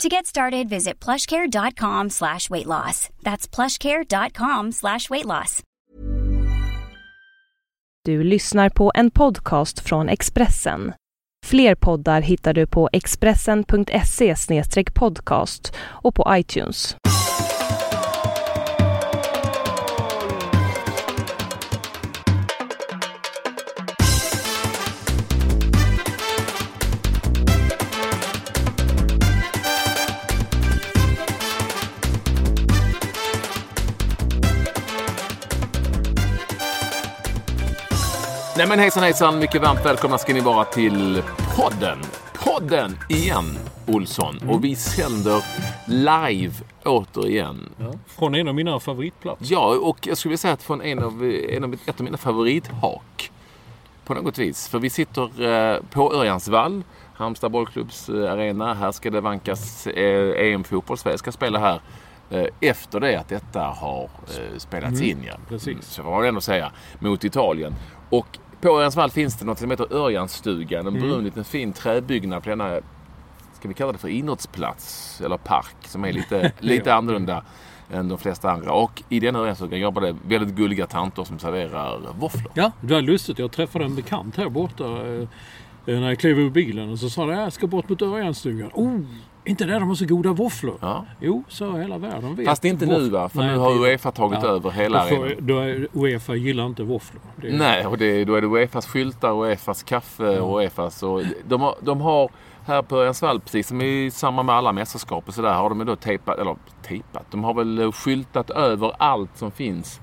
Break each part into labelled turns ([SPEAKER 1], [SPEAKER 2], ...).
[SPEAKER 1] To get started, visit plushcare.com slash weight loss. That's plushcare.com slash weight loss.
[SPEAKER 2] Du lyssnar på en podcast från Expressen. Fler poddar hittar du på expressen.se podcast och på iTunes.
[SPEAKER 3] Nej men hejsan hejsan, mycket varmt välkomna ska ni vara till podden. Podden igen, Olsson.
[SPEAKER 4] Mm.
[SPEAKER 3] Och vi sänder live återigen.
[SPEAKER 4] Ja, från en av mina favoritplatser.
[SPEAKER 3] Ja, och jag skulle vilja säga att från en av, en av, ett av mina favorithak. På något vis. För vi sitter eh, på Örjansvall, Halmstad bollklubbs eh, arena. Här ska det vankas eh, EM-fotboll. Sverige ska spela här eh, efter det att detta har eh, spelats
[SPEAKER 4] Mm,
[SPEAKER 3] in. Ja.
[SPEAKER 4] precis.
[SPEAKER 3] Så får man ändå säga. Mot Italien. Och på Örjansvall finns det något som heter Örjansstugan. En
[SPEAKER 4] Mm.
[SPEAKER 3] brun liten fin träbyggnad på denna ska vi kalla det för idrottsplats eller park som är lite, lite annorlunda än de flesta andra. Och i den Örjansstugan jobbar det väldigt gulliga tanter som serverar våfflor.
[SPEAKER 4] Ja, det var lustigt. Jag träffade en bekant här borta eh, när jag klev ur bilen och så sa de jag ska bort mot Örjansstugan. Oh, inte där de har så goda våfflor?
[SPEAKER 3] Ja.
[SPEAKER 4] Jo, så hela världen vet.
[SPEAKER 3] Fast inte nu va? För
[SPEAKER 4] Nej,
[SPEAKER 3] nu har Uefa tagit över hela
[SPEAKER 4] då får-
[SPEAKER 3] arenan.
[SPEAKER 4] då är, Uefa gillar inte våfflor. Är-
[SPEAKER 3] Nej, och det, då är det Uefas skyltar, Uefas kaffe och Uefas. Och de, har, de har här på Örjansvall, precis som i samband med alla mästerskap och sådär, har de då tejpat, eller tejpat, de har väl skyltat över allt som finns.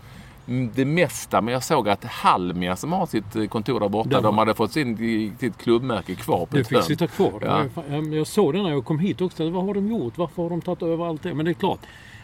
[SPEAKER 3] Mm, Det mesta, men jag såg att Halmia som har sitt eh, kontor där borta,
[SPEAKER 4] De har-
[SPEAKER 3] de hade fått sin, sitt klubbmärke kvar på
[SPEAKER 4] Det fick sitta kvar.
[SPEAKER 3] Ja.
[SPEAKER 4] fan- Jag såg det när jag kom hit också. Vad har de gjort? Varför har de tagit över allt det? Men det är klart,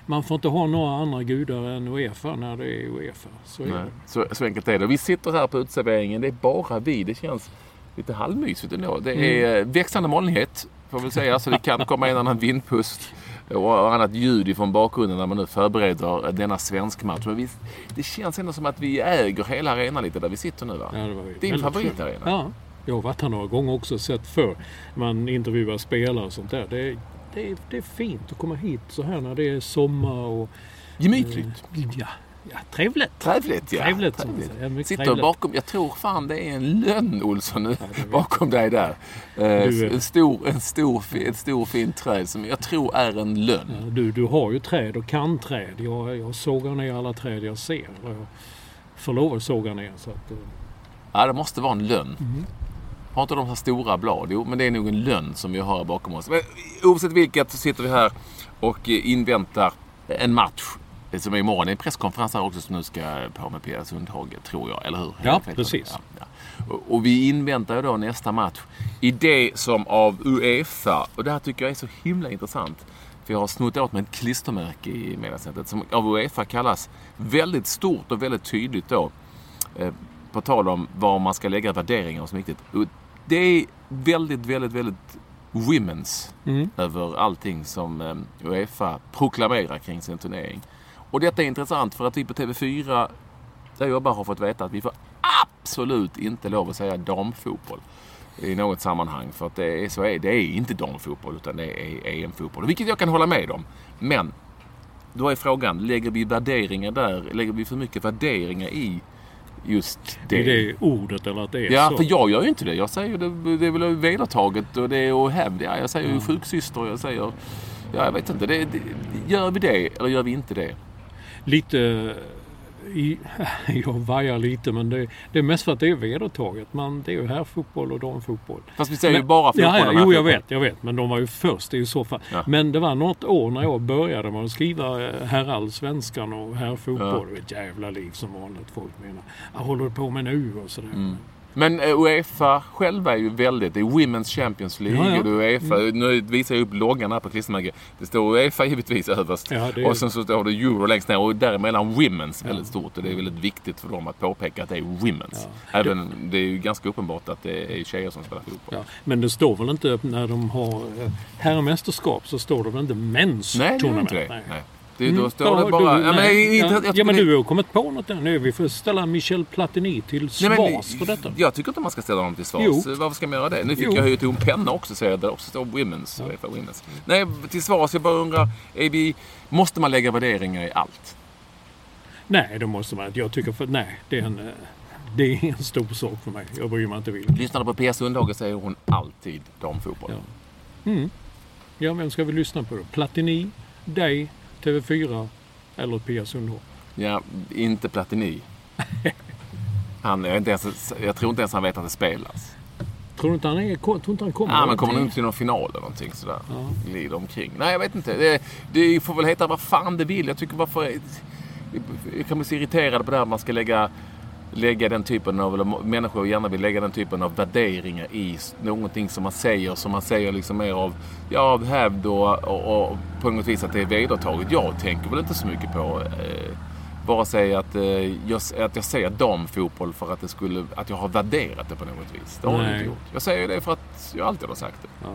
[SPEAKER 4] man får inte ha några andra gudar än Uefa när det är Uefa. Så är det.
[SPEAKER 3] så, så enkelt är det. Vi sitter här på uteserveringen. Det är bara vi. Det känns lite halvmysigt ändå. Det är
[SPEAKER 4] Mm.
[SPEAKER 3] växande molnighet får vi säga. Så det kan komma en annan vindpust och annat ljud ifrån bakgrunden när man nu förbereder denna svensk match. Men vi, det känns ändå som att vi äger hela arenan lite där vi sitter nu va?
[SPEAKER 4] Ja, det var
[SPEAKER 3] Din favoritarena?
[SPEAKER 4] Ja, jag har varit här några gånger också och sett för Man intervjuar spelare och sånt där. Det är, det, det är fint att komma hit så här när det är sommar och...
[SPEAKER 3] Gemytligt.
[SPEAKER 4] Ja, ja trevligt.
[SPEAKER 3] Trevligt ja.
[SPEAKER 4] Trevligt, säger. Mycket
[SPEAKER 3] Sitter
[SPEAKER 4] trevligt.
[SPEAKER 3] bakom, jag tror fan det är en lönn Olsson
[SPEAKER 4] vet
[SPEAKER 3] bakom dig där. Eh,
[SPEAKER 4] Du,
[SPEAKER 3] en stor, en stor, ett stor fint träd som jag tror är en lönn.
[SPEAKER 4] Ja, Du, du har ju träd och kan träd. Jag, jag sågar ner alla träd jag ser. Jag får lov att såga ner. Så att, eh,
[SPEAKER 3] Ja, det måste vara en lönn.
[SPEAKER 4] Mhm.
[SPEAKER 3] Har inte de här stora blad? Jo, men det är nog en lönn som vi har bakom oss. Men oavsett vilket så sitter vi här och eh, inväntar en match som är imorgon. Är en presskonferens här också som nu ska på med Pia Sundhage, tror jag. Eller hur?
[SPEAKER 4] Ja, precis.
[SPEAKER 3] Ja, ja. Och, och vi inväntar ju då nästa match i det som av Uefa, och det här tycker jag är så himla intressant. För jag har snott åt mig ett klistermärke i meddelandet som av Uefa kallas väldigt stort och väldigt tydligt då eh, på tal om var man ska lägga värderingar och så viktigt. Det är väldigt, väldigt, väldigt women's
[SPEAKER 4] Mm.
[SPEAKER 3] över allting som eh, Uefa proklamerar kring sin turnering. Och detta är intressant för att vi på TV4 där jag jobbar har fått veta att vi får absolut inte lov att säga damfotboll i något sammanhang. För att det är, så är, det är inte damfotboll utan det är EM-fotboll. Vilket jag kan hålla med om. Men då är frågan, lägger vi värderingar där? Lägger vi för mycket värderingar i just det?
[SPEAKER 4] Är det ordet eller att det är
[SPEAKER 3] Ja,
[SPEAKER 4] så.
[SPEAKER 3] för jag gör ju inte det. Jag säger det, det är väl vedertaget och det är att hävda. Jag säger ju sjuksyster, jag säger... Ja, jag vet inte. Det, det, gör vi det eller gör vi inte det?
[SPEAKER 4] Lite... I, jag vajar lite men det, det är mest för att det är vedertaget. Man, det är ju här fotboll och damfotboll.
[SPEAKER 3] Fast vi säger ju
[SPEAKER 4] Men-
[SPEAKER 3] bara fotboll.
[SPEAKER 4] Ja, ja, jo, jag
[SPEAKER 3] herrfotboll.
[SPEAKER 4] vet, jag vet. Men de var ju först i så fall.
[SPEAKER 3] Ja.
[SPEAKER 4] Men det var något år när jag började med att skriva eh, herrallsvenskan och herrfotboll. Det var ett jävla liv som vanligt folk menar. Jag håller på med nu och sådär.
[SPEAKER 3] Mm. Men eh, Uefa själva är ju väldigt... Det är Women's Champions League
[SPEAKER 4] Ja, ja.
[SPEAKER 3] och det Uefa. Nu visar jag upp loggan här på klistermärket. Det står Uefa givetvis överst.
[SPEAKER 4] Ja, det är-
[SPEAKER 3] Och sen så står det Euro längst ner och däremellan Women's väldigt stort. Och det är väldigt viktigt för dem att påpeka att det är Women's. Även, det är ju ganska uppenbart att det är tjejer som spelar fotboll.
[SPEAKER 4] Men det står väl inte när de har eh, herrmästerskap så står det väl inte Men's
[SPEAKER 3] Nej, det är
[SPEAKER 4] Tournament?
[SPEAKER 3] inte det.
[SPEAKER 4] Nej.
[SPEAKER 3] Nej. Det,
[SPEAKER 4] Mm,
[SPEAKER 3] då står det bara...
[SPEAKER 4] du,
[SPEAKER 3] ja, men, jag,
[SPEAKER 4] ja,
[SPEAKER 3] jag,
[SPEAKER 4] ja, men du har kommit på något nu. Vi får ställa Michel Platini till
[SPEAKER 3] Nej, men,
[SPEAKER 4] svars för detta.
[SPEAKER 3] Jag tycker inte man ska ställa dem till svars.
[SPEAKER 4] Jo.
[SPEAKER 3] Varför ska man göra det? Nu fick
[SPEAKER 4] Jo.
[SPEAKER 3] jag ju till en penna också säger jag, där också står Women's. Uefa Women's. Nej, till svars. Jag bara undrar. Vi, måste man lägga värderingar i allt?
[SPEAKER 4] Nej, det måste man inte. Jag tycker för nej, det är en, eh, det är en stor sak för mig. Jag bryr mig inte vill.
[SPEAKER 3] Lyssnade på Pia Sundhage säger hon alltid damfotboll.
[SPEAKER 4] Ja. Mm. Ja, vem ska vi lyssna på då? Platini, dig, TV4 eller Pia Sundhage?
[SPEAKER 3] Ja, inte Platini. Han, jag, inte ens, jag tror inte ens han vet att det spelas.
[SPEAKER 4] Tror du inte han, är, tror inte han kommer?
[SPEAKER 3] Ja, men kommer nog inte till någon final eller någonting sådär.
[SPEAKER 4] Ja.
[SPEAKER 3] Omkring. Nej, jag vet inte. Det, det får väl heta vad fan det vill. Jag tycker varför... Jag kan bli så irriterad på det här man ska lägga, lägga den typen av... Eller människor gärna vill lägga den typen av värderingar i någonting som man säger. Som man säger liksom mer av, ja, av hävd och, och, och på något vis att det är vedertaget. Jag tänker väl inte så mycket på... Eh, bara säga att, eh, jag, att jag säger damfotboll för att, det skulle, att jag har värderat det på något vis. Det har jag inte gjort. Jag säger det för att jag alltid har sagt det.
[SPEAKER 4] Ja.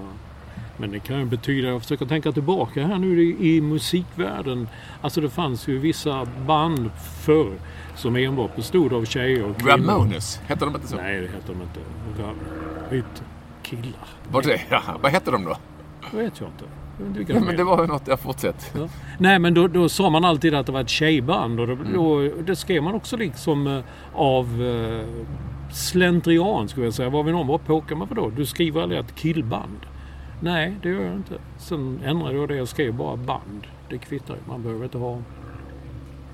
[SPEAKER 4] Men det kan ju betyda, jag försöker tänka tillbaka här nu i, musikvärlden. Alltså det fanns ju vissa band förr som enbart bestod av tjejer och killar.
[SPEAKER 3] Ramones, hette de inte så?
[SPEAKER 4] Nej, det heter de inte. Ra- Vet, killar.
[SPEAKER 3] Var det? Ja, vad hette de då?
[SPEAKER 4] Det vet jag inte. Jag vet inte vilka
[SPEAKER 3] Ja,
[SPEAKER 4] de
[SPEAKER 3] men det var ju något, jag fortsätt.
[SPEAKER 4] Ja. Nej, men då, då sa man alltid att det var ett tjejband. Och då,
[SPEAKER 3] Mm.
[SPEAKER 4] då, det skrev man också liksom eh, av eh, slentrian, skulle jag säga. Var vi någon var påkar man för då? Du skriver aldrig ett killband. Nej, det gör jag inte. Sen ändrade jag det. Jag skrev bara band. Det kvittar ju. Man behöver inte ha...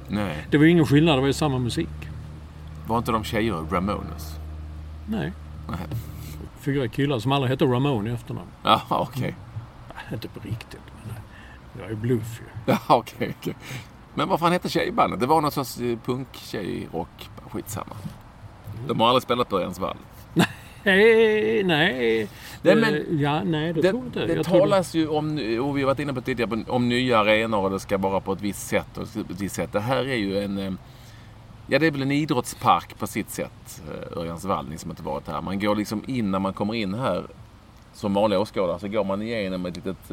[SPEAKER 3] Nej,
[SPEAKER 4] Det var ju ingen skillnad. Det var ju samma musik.
[SPEAKER 3] var inte de tjejer Ramones?
[SPEAKER 4] Nej.
[SPEAKER 3] Nej.
[SPEAKER 4] Fyra killar som alla heter Ramone i efternamn.
[SPEAKER 3] Ja, okej.
[SPEAKER 4] Nej, inte på riktigt. Men eh, det var ju bluff ju.
[SPEAKER 3] Ja, okej, okej. Men vad fan hette tjejbandet? Det var någon sorts eh, punk-tjej-rock. Skitsamma. De har aldrig spelat på Örjans vall.
[SPEAKER 4] Nej, nej.
[SPEAKER 3] Nej, men-
[SPEAKER 4] Eh, ja, nej, det,
[SPEAKER 3] Det,
[SPEAKER 4] tror jag inte.
[SPEAKER 3] det
[SPEAKER 4] jag
[SPEAKER 3] talas ju om, och vi har varit inne på det tidigare, om nya arenor och det ska vara på ett visst sätt. Och ett visst sätt. Det här är ju en... eh, Ja, det är väl en idrottspark på sitt sätt, eh, Örjansvall, ni som inte varit här. Man går liksom in, när man kommer in här som vanlig åskådare, så går man igenom ett litet,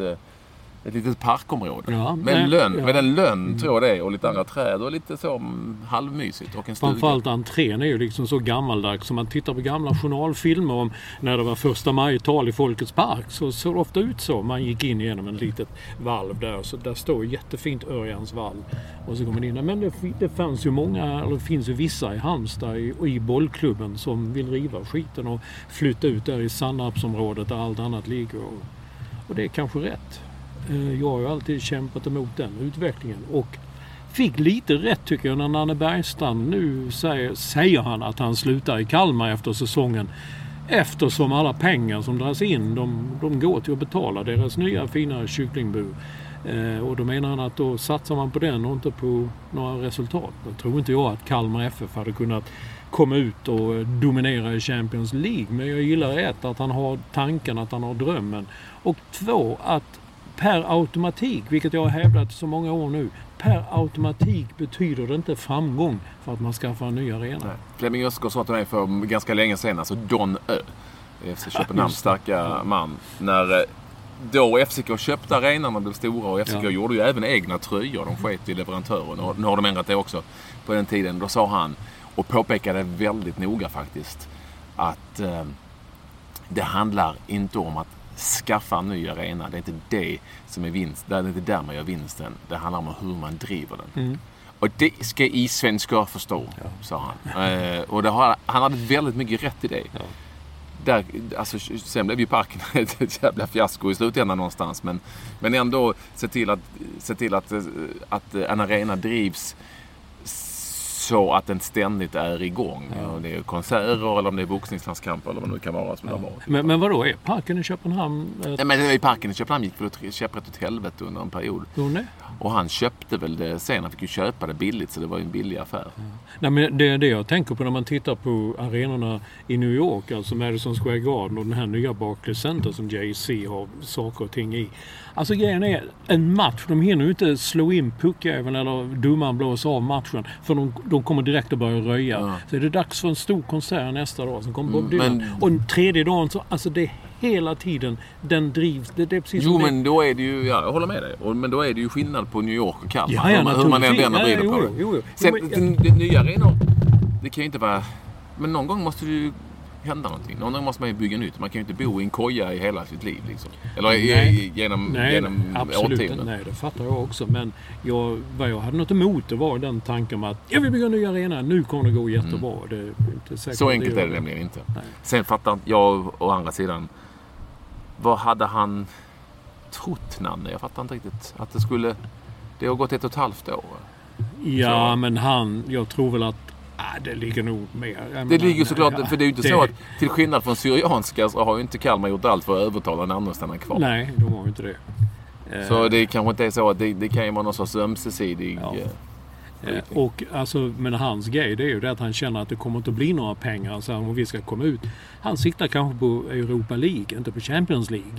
[SPEAKER 3] ett litet parkområde.
[SPEAKER 4] Ja,
[SPEAKER 3] med, en
[SPEAKER 4] men-
[SPEAKER 3] lönn,
[SPEAKER 4] ja.
[SPEAKER 3] med en lönn, tror jag det är, och lite andra träd och lite så mm, halvmysigt. Och en stuga.
[SPEAKER 4] Framförallt entrén är ju liksom så gammaldags. Om man tittar på gamla journalfilmer om när det var första maj-tal i Folkets park så såg det ofta ut så. Man gick in genom en litet valv där. Så där står jättefint Örjans vall. Och så går man in. Men det, det fanns ju många, eller det finns ju vissa i Halmstad och i bollklubben som vill riva skiten och flytta ut där i Sannarpsområdet där allt annat ligger. Och, och det är kanske rätt. Eh, jag har ju alltid kämpat emot den utvecklingen. Och fick lite rätt tycker jag när Nanne Bergstrand nu säger, säger han att han slutar i Kalmar efter säsongen. Eftersom alla pengar som dras in de, de går till att betala deras nya fina kycklingbur. Eh, och då menar han att då satsar man på den och inte på några resultat. Då tror inte jag att Kalmar FF hade kunnat komma ut och dominera i Champions League. Men jag gillar ett, att han har tanken, att han har drömmen. Och två, att per automatik, vilket jag har hävdat så många år nu, per automatik betyder det inte framgång för att man skaffar en ny arena.
[SPEAKER 3] Nej. Flemming Östgård sa till mig för ganska länge sedan, alltså Don Ö, FC Köpenhamns starka man. När eh, då FCK köpte arenan och blev stora och FCK
[SPEAKER 4] Ja.
[SPEAKER 3] gjorde ju även egna tröjor. De sket i leverantören och nu har de ändrat det också. På den tiden, då sa han, och påpekade väldigt noga faktiskt, att eh, det handlar inte om att skaffa en ny arena. Det är inte det som är vinst. Det är inte där man gör vinsten. Det handlar om hur man driver den.
[SPEAKER 4] Mm.
[SPEAKER 3] Och det ska isvenskar förstå, sa han. Eh, och har, han hade väldigt mycket rätt i det.
[SPEAKER 4] Ja.
[SPEAKER 3] Där, alltså, sen blev ju parken ett jävla fiasko i slutändan någonstans. Men, men ändå se till, att, se till att, eh, att en arena drivs så att den ständigt är igång.
[SPEAKER 4] Ja.
[SPEAKER 3] Och det är konserter eller om det är boxningslandskamper eller vad det nu kan vara som det har varit.
[SPEAKER 4] Men, men vadå, är parken i Köpenhamn... eh,
[SPEAKER 3] Nej, men i parken i Köpenhamn gick väl käpprätt åt helvete under en period.
[SPEAKER 4] Jo, nej.
[SPEAKER 3] Och han köpte väl det sen. Han fick ju köpa det billigt så det var ju en billig affär.
[SPEAKER 4] Nej, men det är det jag tänker på när man tittar på arenorna i New York, alltså Madison Square Garden och den här nya Barclays Center som Jay-Z har saker och ting i. Alltså grejen är, en match, de hinner ju inte slå in puckjäveln eller domaren blåsa av matchen för de, de kommer direkt att börja röja.
[SPEAKER 3] Ja.
[SPEAKER 4] Så är det dags för en stor konsert nästa dag. Sen kommer Bob
[SPEAKER 3] Mm,
[SPEAKER 4] Dylan.
[SPEAKER 3] men-
[SPEAKER 4] Och tredje dagen så, alltså det hela tiden, den drivs. Det, det är precis
[SPEAKER 3] Jo
[SPEAKER 4] som det-
[SPEAKER 3] men då är det ju, ja, jag håller med dig. Och- Men då är det ju skillnad på New York och Kalmar.
[SPEAKER 4] Ja, ja,
[SPEAKER 3] hur, man- än vänder och
[SPEAKER 4] Ja,
[SPEAKER 3] vrider på det.
[SPEAKER 4] jo, jo.
[SPEAKER 3] Sen,
[SPEAKER 4] Jo, men-
[SPEAKER 3] den nya arenor, det kan ju inte vara... Men någon gång måste det ju hända någonting. Någon gång måste man ju bygga nytt. Man kan ju inte bo i en koja i hela sitt liv liksom. Eller
[SPEAKER 4] Nej.
[SPEAKER 3] genom,
[SPEAKER 4] Nej,
[SPEAKER 3] genom
[SPEAKER 4] absolut
[SPEAKER 3] årtionden.
[SPEAKER 4] Nej, det fattar jag också. Men jag, vad jag hade något emot det var den tanken med att jag vill bygga en ny arena. Nu kommer det gå jättebra. Det är inte säkert
[SPEAKER 3] Mm. Så enkelt
[SPEAKER 4] gör
[SPEAKER 3] är det nämligen inte.
[SPEAKER 4] Nej.
[SPEAKER 3] Sen fattar jag å andra sidan. Vad hade han trott Nanne? Jag fattar inte riktigt. Att det skulle... Det har gått ett och ett halvt år.
[SPEAKER 4] Ja,
[SPEAKER 3] Så-
[SPEAKER 4] men han, jag tror väl att ah, det ligger nog mer. Jag
[SPEAKER 3] Det
[SPEAKER 4] menar,
[SPEAKER 3] ligger såklart,
[SPEAKER 4] ja,
[SPEAKER 3] för det är ju inte
[SPEAKER 4] det-
[SPEAKER 3] så att till skillnad från Syrianska så har ju inte Kalmar gjort allt för att övertala Nanne att stanna kvar.
[SPEAKER 4] Nej, de har ju inte det. Eh,
[SPEAKER 3] Så det kanske inte är så att det, det kan ju vara någon sorts ömsesidig...
[SPEAKER 4] Ja.
[SPEAKER 3] Eh,
[SPEAKER 4] Och alltså, men hans grej det är ju det att han känner att det kommer inte att bli några pengar alltså, om vi ska komma ut. Han siktar kanske på Europa League, inte på Champions League.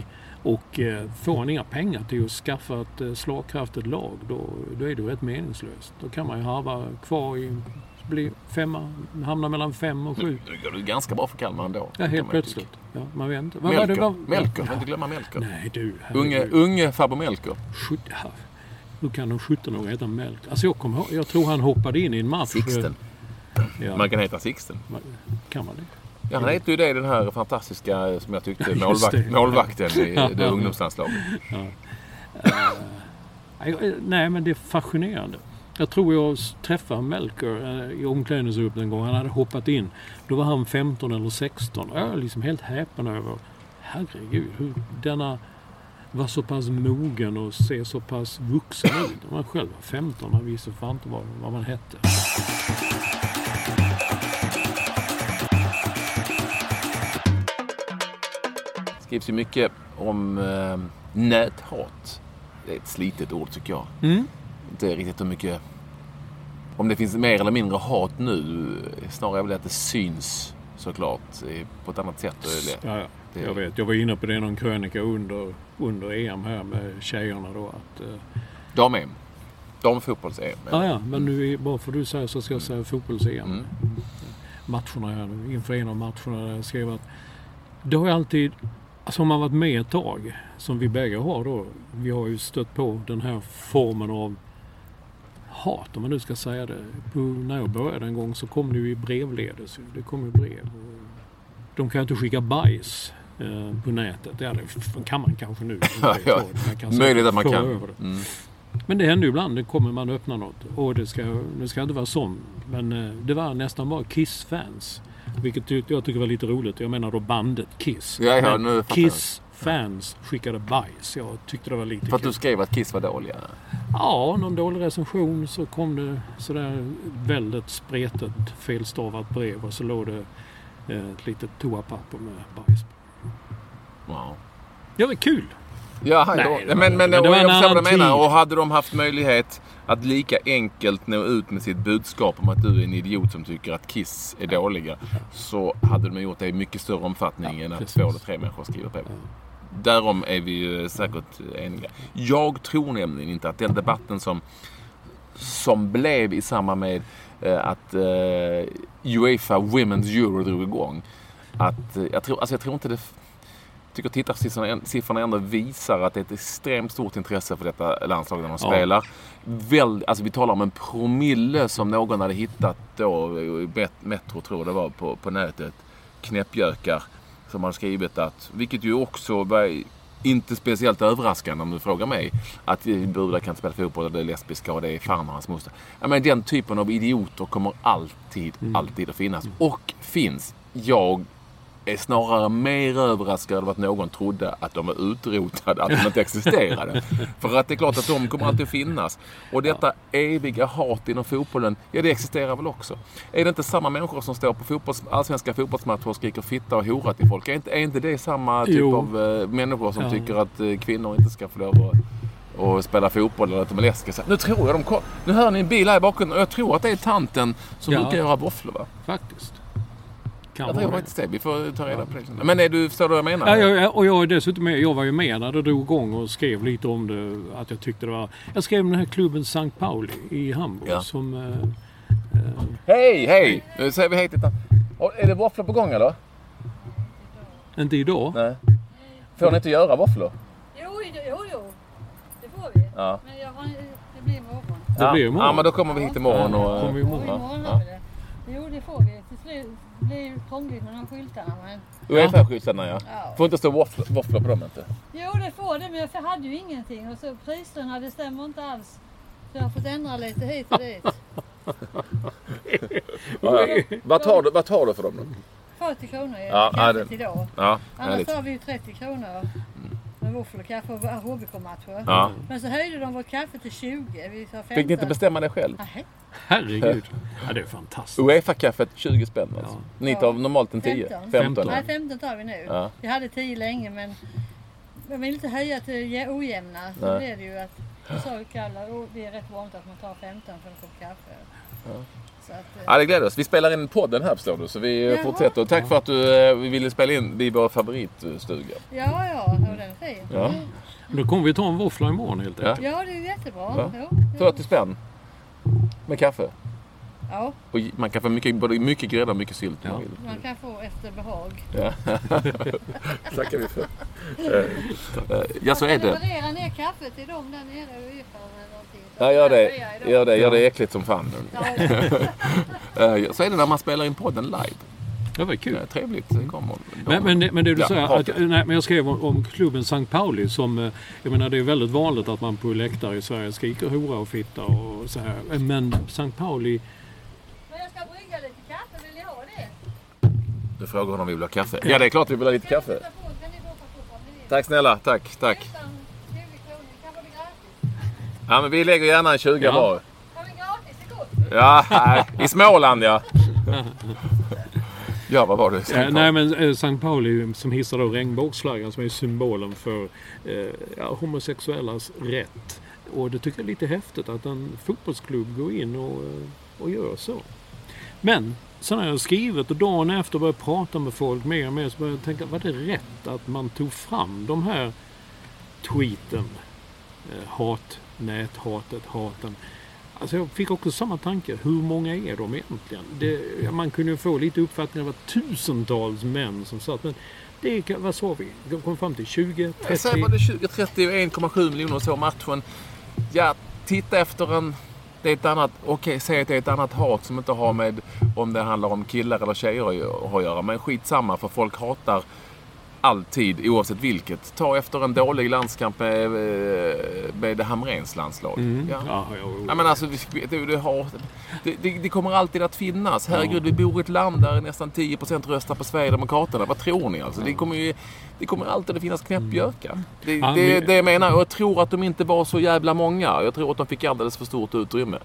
[SPEAKER 4] Och eh, får han inga pengar till att skaffa ett eh, slagkraftigt lag då, då är det ju rätt meningslöst. Då kan man ju harva kvar i, bli femma, hamna mellan fem och sju.
[SPEAKER 3] Nu går det ganska bra för Kalmar ändå.
[SPEAKER 4] Ja, helt plötsligt. Ja, man vet inte. Var
[SPEAKER 3] Melker,
[SPEAKER 4] vad-
[SPEAKER 3] Melker, får inte glömma Melker.
[SPEAKER 4] Nej du,
[SPEAKER 3] Unge, unge farbror Melker.
[SPEAKER 4] Ja, Hur kan de 17-åringar heta Melk? Alltså jag, kommer ihåg- jag tror han hoppade in i en match.
[SPEAKER 3] Sixten.
[SPEAKER 4] Ja,
[SPEAKER 3] Man kan heta Sixten.
[SPEAKER 4] kan man det?
[SPEAKER 3] Ja, han heter ju det den här fantastiska, eh, som jag tyckte, målvakt,
[SPEAKER 4] det.
[SPEAKER 3] målvakten i det ungdomslandslaget.
[SPEAKER 4] Nej, Nej, men det är fascinerande. Jag tror jag träffade Melker eh, i omklädningsrummet en gång. Han hade hoppat in. Då var han 15 eller 16. Jag är liksom helt häpen över, herregud, hur denna var så pass mogen och ser så pass vuxen ut. När man själv var 15, man visste fan inte vad, vad man hette.
[SPEAKER 3] Det skrivs ju mycket om eh, näthat. Det är ett slitet ord tycker jag.
[SPEAKER 4] Mm.
[SPEAKER 3] Inte riktigt hur mycket... Om det finns mer eller mindre hat nu. Snarare är väl att det syns såklart på ett annat sätt.
[SPEAKER 4] Ja, ja.
[SPEAKER 3] Det-
[SPEAKER 4] Jag vet, jag var inne på det i någon krönika under, under EM här med tjejerna då. Att, eh,
[SPEAKER 3] Dam-EM. Damfotbolls-EM.
[SPEAKER 4] ja, ja, men nu är- bara för du säger så ska jag säga fotbolls-EM.
[SPEAKER 3] Mm.
[SPEAKER 4] Matcherna här inför en av matcherna där jag skrev att det har ju alltid, alltså om man varit med ett tag, som vi bägge har då, vi har ju stött på den här formen av hat, om man nu ska säga det. På, när jag började en gång så kom det ju i brevledes. Det kom ju brev. De kan ju inte skicka bajs eh, på nätet. Ja, det kan man kanske nu.
[SPEAKER 3] Ja, ja.
[SPEAKER 4] Man
[SPEAKER 3] Möjligt att man kan.
[SPEAKER 4] över det.
[SPEAKER 3] Mm.
[SPEAKER 4] Men det händer ju ibland. Det kommer man öppna något. Och det ska, det ska inte vara sånt. Men eh, det var nästan bara Kiss-fans. Vilket jag tycker var lite roligt. Jag menar då bandet Kiss.
[SPEAKER 3] Ja, ja, nu jag.
[SPEAKER 4] Kiss-fans skickade bajs. Jag tyckte det var lite
[SPEAKER 3] För att
[SPEAKER 4] kul.
[SPEAKER 3] du skrev att Kiss var dåliga.
[SPEAKER 4] Ja, någon dålig recension så kom det sådär väldigt spretigt felstavat brev och så låg det eh, ett litet toapapper med bajs på.
[SPEAKER 3] Wow.
[SPEAKER 4] Det var kul!
[SPEAKER 3] Ja,
[SPEAKER 4] Nej,
[SPEAKER 3] men, men,
[SPEAKER 4] men det var en
[SPEAKER 3] jag förstår vad du menar.
[SPEAKER 4] tid.
[SPEAKER 3] Och hade de haft möjlighet att lika enkelt nå ut med sitt budskap om att du är en idiot som tycker att Kiss är dåliga. Så hade de gjort det i mycket större omfattning
[SPEAKER 4] Ja,
[SPEAKER 3] än att
[SPEAKER 4] precis.
[SPEAKER 3] två eller tre människor skriver på. Därom är vi ju säkert eniga. Jag tror nämligen inte att den debatten som, som blev i samband med eh, att eh, Uefa Women's Euro drog igång. Att, eh, jag, tror, alltså jag tror inte det tycker tittarsiffrorna siffrorna ändå visar att det är ett extremt stort intresse för detta landslag när de
[SPEAKER 4] Ja.
[SPEAKER 3] spelar. Väl, alltså vi talar om en promille som någon hade hittat då Metro tror jag det var på, på nätet. Knäppjökar som har skrivit att, vilket ju också var inte speciellt överraskande om du frågar mig. Att brudar kan inte spela fotboll och det är lesbiska och det är fan och hans moster. Ja, men den typen av idioter kommer alltid, alltid att finnas. Och finns. Jag är snarare mer överraskad över att någon trodde att de var utrotade, att de inte existerade. För att det är klart att de kommer alltid att finnas. Och detta eviga hat inom fotbollen, ja det existerar väl också. Är det inte samma människor som står på fotbolls, allsvenska fotbollsmatcher och skriker fitta och hora till folk? Är inte, är inte det samma typ
[SPEAKER 4] Jo.
[SPEAKER 3] av eh, människor som
[SPEAKER 4] Ja.
[SPEAKER 3] tycker att eh, kvinnor inte ska få lov att och spela fotboll eller att de är läskiga. Nu tror jag de kom, Nu hör ni en bil här i bakgrunden och jag tror att det är tanten som
[SPEAKER 4] Ja.
[SPEAKER 3] brukar göra våfflor va?
[SPEAKER 4] Faktiskt. Kan
[SPEAKER 3] Jag tror
[SPEAKER 4] det.
[SPEAKER 3] faktiskt det. Vi får ta reda på det. Men är du, förstår du vad jag menar?
[SPEAKER 4] Ja, jag, och jag är dessutom med, jag var ju med när det drog igång och skrev lite om det. Att jag tyckte det var... Jag skrev om den här klubben St. Pauli i Hamburg
[SPEAKER 3] Ja.
[SPEAKER 4] som... Eh, eh,
[SPEAKER 3] Hej, hej! Nu säger vi hej till Är det våfflor på gång eller?
[SPEAKER 4] inte idag.
[SPEAKER 3] Nej. Får ni inte göra våfflor?
[SPEAKER 5] Jo, jo, jo. Det får vi.
[SPEAKER 3] Ja.
[SPEAKER 5] Men jag har, det blir imorgon.
[SPEAKER 4] Det
[SPEAKER 3] ja.
[SPEAKER 4] blir imorgon.
[SPEAKER 3] Ja, men då kommer vi hit imorgon och...
[SPEAKER 4] Kommer vi
[SPEAKER 5] Jo,
[SPEAKER 4] imorgon.
[SPEAKER 3] Ja.
[SPEAKER 5] det. Jo, det får vi. Till slut det blir ju krångligt med de skyltarna. Men,
[SPEAKER 3] Uefa-skyltarna ja.
[SPEAKER 5] ja.
[SPEAKER 3] Får inte stå våfflor, på dem inte?
[SPEAKER 5] Jo, det får det. Men jag hade ju ingenting. Och så priserna, det stämmer inte alls. Så jag har fått ändra lite hit och dit.
[SPEAKER 3] Ja, ja. Vad, tar du, vad tar du för dem då?
[SPEAKER 5] 40 kronor
[SPEAKER 3] Ja, ja,
[SPEAKER 5] kaffet
[SPEAKER 3] det-
[SPEAKER 5] idag.
[SPEAKER 3] Ja,
[SPEAKER 5] Annars har vi ju 30 kronor med våfflor och kaffe och HBK-matcher.
[SPEAKER 3] Ja.
[SPEAKER 5] Men så höjde de vårt kaffe till 20. Vi sa 15.
[SPEAKER 3] Fick ni inte bestämma det själv?
[SPEAKER 5] Nej,
[SPEAKER 4] Herregud. Ja, det är fantastiskt.
[SPEAKER 3] Uefa-kaffet 20 spänn alltså. Ni tar
[SPEAKER 5] Ja.
[SPEAKER 3] normalt en 10?
[SPEAKER 5] 15.
[SPEAKER 3] 15.
[SPEAKER 5] Nej, 15 tar vi nu.
[SPEAKER 3] Ja.
[SPEAKER 5] Vi hade 10 länge men jag vill inte höja till jä- ojämna. Så
[SPEAKER 3] Nej.
[SPEAKER 5] blev det ju att jag sa Kalle, "Åh, det är rätt vanligt att man tar 15 för en kopp kaffe. Så att, eh,
[SPEAKER 3] Ja, det gläder oss. Vi spelar in podden här förstår du, så vi
[SPEAKER 5] Jaha.
[SPEAKER 3] fortsätter. Och tack för att du eh, ville spela in vid vår favoritstuga.
[SPEAKER 5] ja, ja, och den är fin.
[SPEAKER 3] Ja.
[SPEAKER 4] Då kommer vi ta en våffla imorgon helt
[SPEAKER 3] Ja.
[SPEAKER 4] enkelt.
[SPEAKER 5] Ja, det är jättebra.
[SPEAKER 3] Ja.
[SPEAKER 5] Jo,
[SPEAKER 3] 40 spänn. Med kaffe.
[SPEAKER 5] Ja,
[SPEAKER 3] Och man kan få mycket, både mycket grädde och mycket sylt
[SPEAKER 4] Ja.
[SPEAKER 5] man kan få efter behag.
[SPEAKER 3] Ja. tackar vi för. Eh, Ja, så är
[SPEAKER 5] Jag
[SPEAKER 3] det.
[SPEAKER 5] leverera ner kaffet till dem där nere
[SPEAKER 3] Ja, gör det. Gör det, gör det äckligt som fan.
[SPEAKER 5] Ja,
[SPEAKER 3] Eh, Så är det när man spelar in podden live.
[SPEAKER 4] Det var kul.
[SPEAKER 3] Eh, Trevligt. Det kommer
[SPEAKER 4] Men, men, det- men det du
[SPEAKER 3] Ja,
[SPEAKER 4] säger, att, nej, men jag skrev om, om klubben St. Pauli som, eh, jag menar det är väldigt vanligt att man på läktare i Sverige skriker hora och fitta och så här. Men St. Pauli,
[SPEAKER 5] Men jag ska brygga lite kaffe, vill ni ha det?
[SPEAKER 3] Du frågar honom om vi vill ha kaffe. Ja, det är klart vi vill ha lite kaffe. Tack snälla. Tack, tack.
[SPEAKER 5] Nästan 20 kronor, kan vara gratis.
[SPEAKER 3] Ja, men vi lägger gärna en 20
[SPEAKER 4] Ja.
[SPEAKER 3] var.
[SPEAKER 5] Ja men gratis.
[SPEAKER 3] Ja, nej, i Småland ja. Ja, vad var det?
[SPEAKER 4] eh, nej men eh, St. Pauli som hissar då regnbågsflaggan som är symbolen för eh, ja, homosexuellas rätt. Och det tycker jag är lite häftigt att en fotbollsklubb går in och, eh, och gör så. Men sen har jag skrivit och dagen efter började jag prata med folk mer och mer så började jag tänka, var det rätt att man tog fram de här tweeten? Eh, hat, näthatet, haten. Alltså jag fick också samma tanke. Hur många är de egentligen? Det, ja, man kunde ju få lite uppfattning av att tusentals män som satt. Men det är, vad sa vi? De kom fram till 20, 30?
[SPEAKER 3] Säg var det 20, 30 och 1,7 miljoner så matchen. Ja, titta efter en... Det är ett annat... Okej, säg att det är ett annat hat som inte har med om det handlar om killar eller tjejer att göra. Men skitsamma för folk hatar alltid oavsett vilket. Ta efter en dålig landskamp med, med Hamrens landslag.
[SPEAKER 4] Mm.
[SPEAKER 3] Ja.
[SPEAKER 4] Ja, ja,
[SPEAKER 3] men alltså, det, det, det, har, det, det, det kommer alltid att finnas. Herregud, vi bor i ett land där nästan 10% röstar på Sverigedemokraterna. Vad tror ni? Alltså, det, kommer ju, det kommer alltid att finnas knäppgökar. Det,
[SPEAKER 4] Ja,
[SPEAKER 3] det,
[SPEAKER 4] men-
[SPEAKER 3] det jag menar. Och jag tror att de inte var så jävla många. Jag tror att de fick alldeles för stort utrymme.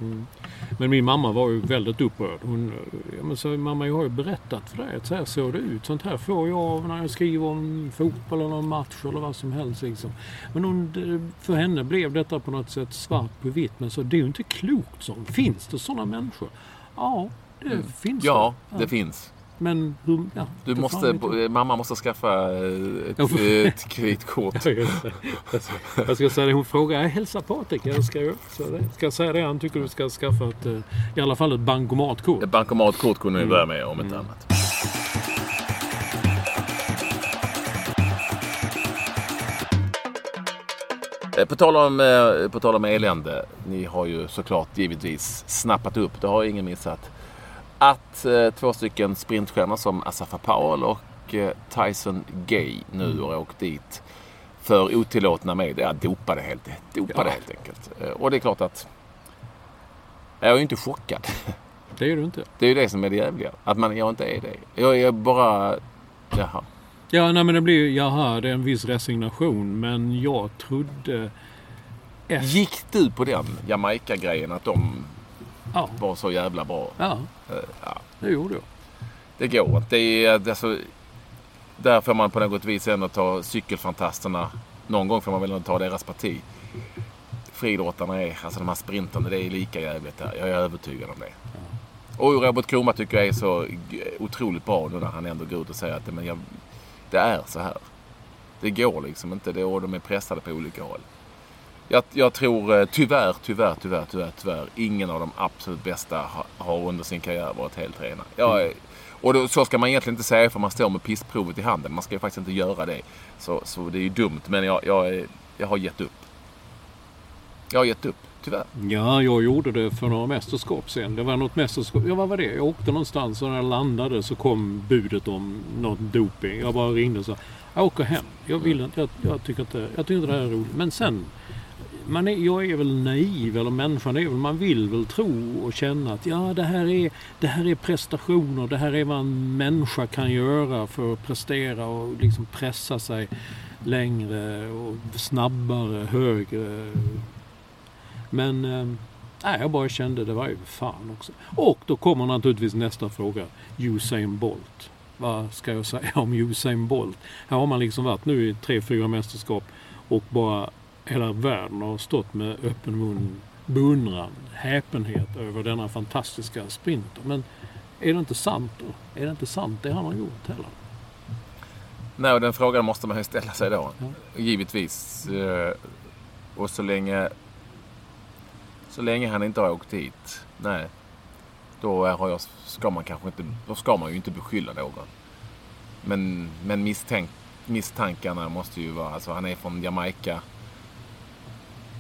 [SPEAKER 4] Men min mamma var ju väldigt upprörd. Hon ja, men så, mamma, jag har ju berättat för dig att så här såg det ut. Sånt här får jag när jag skriver om fotboll eller match eller vad som helst. Liksom. Men hon, för henne blev detta på något sätt svart på vitt. Men så, det är ju inte klokt. Så. Finns det sådana människor? Ja, det finns
[SPEAKER 3] Ja,
[SPEAKER 4] det.
[SPEAKER 3] det finns.
[SPEAKER 4] Men hur, ja,
[SPEAKER 3] Du måste, mamma måste skaffa eh, ett,
[SPEAKER 4] Ja, för-
[SPEAKER 3] ett kreditkort.
[SPEAKER 4] jag ska säga det, hon frågar, jag hälsar Patrik. Jag ska, jag ska jag säga det? Han tycker du ska skaffa ett, eh, i alla fall ett bankomatkort.
[SPEAKER 3] Ett bankomatkort kunde vi
[SPEAKER 4] Mm.
[SPEAKER 3] börja med om inte annat. Eh, På tal, om, eh, på tal om elände. Ni har ju såklart givetvis snappat upp, det har ingen missat, att eh, två stycken sprintstjärnor som Asafa Powell och eh, Tyson Gay nu har åkt dit för otillåtna medel. Ja, dopade helt, dopade
[SPEAKER 4] Ja.
[SPEAKER 3] helt enkelt. Eh, Och det är klart att jag är ju inte chockad.
[SPEAKER 4] Det är du inte.
[SPEAKER 3] Det är ju det som är det jävliga. Att man, jag inte är det. Jag är bara Jaha.
[SPEAKER 4] Ja, nej men det blir jaha, det är en viss resignation. Men jag trodde...
[SPEAKER 3] Gick du på den Jamaica-grejen att de
[SPEAKER 4] Ja,
[SPEAKER 3] var så jävla bra?
[SPEAKER 4] ja,
[SPEAKER 3] Eh, Ja,
[SPEAKER 4] det gjorde jag.
[SPEAKER 3] det går inte. Det är alltså... Där får man på något vis ändå ta cykelfantasterna. Någon gång får man väl ändå ta deras parti. Friidrottarna är, alltså de här sprintarna, det är lika jävligt där. Jag är övertygad om det. Och Robert Kroma tycker jag är så otroligt bra nu när han ändå går ut och säger att men jag, det är så här. Det går liksom inte. Det, och de är pressade på olika håll. Jag, jag tror eh, tyvärr, tyvärr, tyvärr, tyvärr, tyvärr ingen av de absolut bästa har, har under sin karriär varit helt rena. Jag, är- och då, så ska man egentligen inte säga för man står med pissprovet i handen. Man ska ju faktiskt inte göra det. Så, så det är ju dumt. Men jag, jag, jag har gett upp. Jag har gett upp, tyvärr.
[SPEAKER 4] Ja, jag gjorde det för några mästerskap sen. Det var något mästerskap. Ja, vad var det? Jag åkte någonstans och när jag landade så kom budet om något doping. Jag bara ringde och sa jag åker hem. Jag, vill inte, jag, jag, tycker inte, jag tycker inte det här är roligt. Men sen, man är, jag är väl naiv, eller människan är väl, man vill väl tro och känna att ja, det här, är, det här är prestationer. Det här är vad en människa kan göra för att prestera och liksom pressa sig längre och snabbare, högre. Men eh, nej, jag bara kände det var ju fan också. Och då kommer naturligtvis nästa fråga. Usain Bolt. Vad ska jag säga om Usain Bolt? Här har man liksom varit nu i tre, fyra mästerskap och bara hela världen har stått med öppen mun, beundran, häpenhet över denna fantastiska sprinter. Men är det inte sant då? Är det inte sant det han har gjort heller?
[SPEAKER 3] Nej, och den frågan måste man ju ställa sig då.
[SPEAKER 4] Ja.
[SPEAKER 3] Givetvis. Eh, Och så länge, så länge han inte har åkt dit. Nej. Då har jag, ska man kanske inte, då ska man ju inte beskylla någon. Men, men misstänk, misstankarna måste ju vara, alltså han är från Jamaica.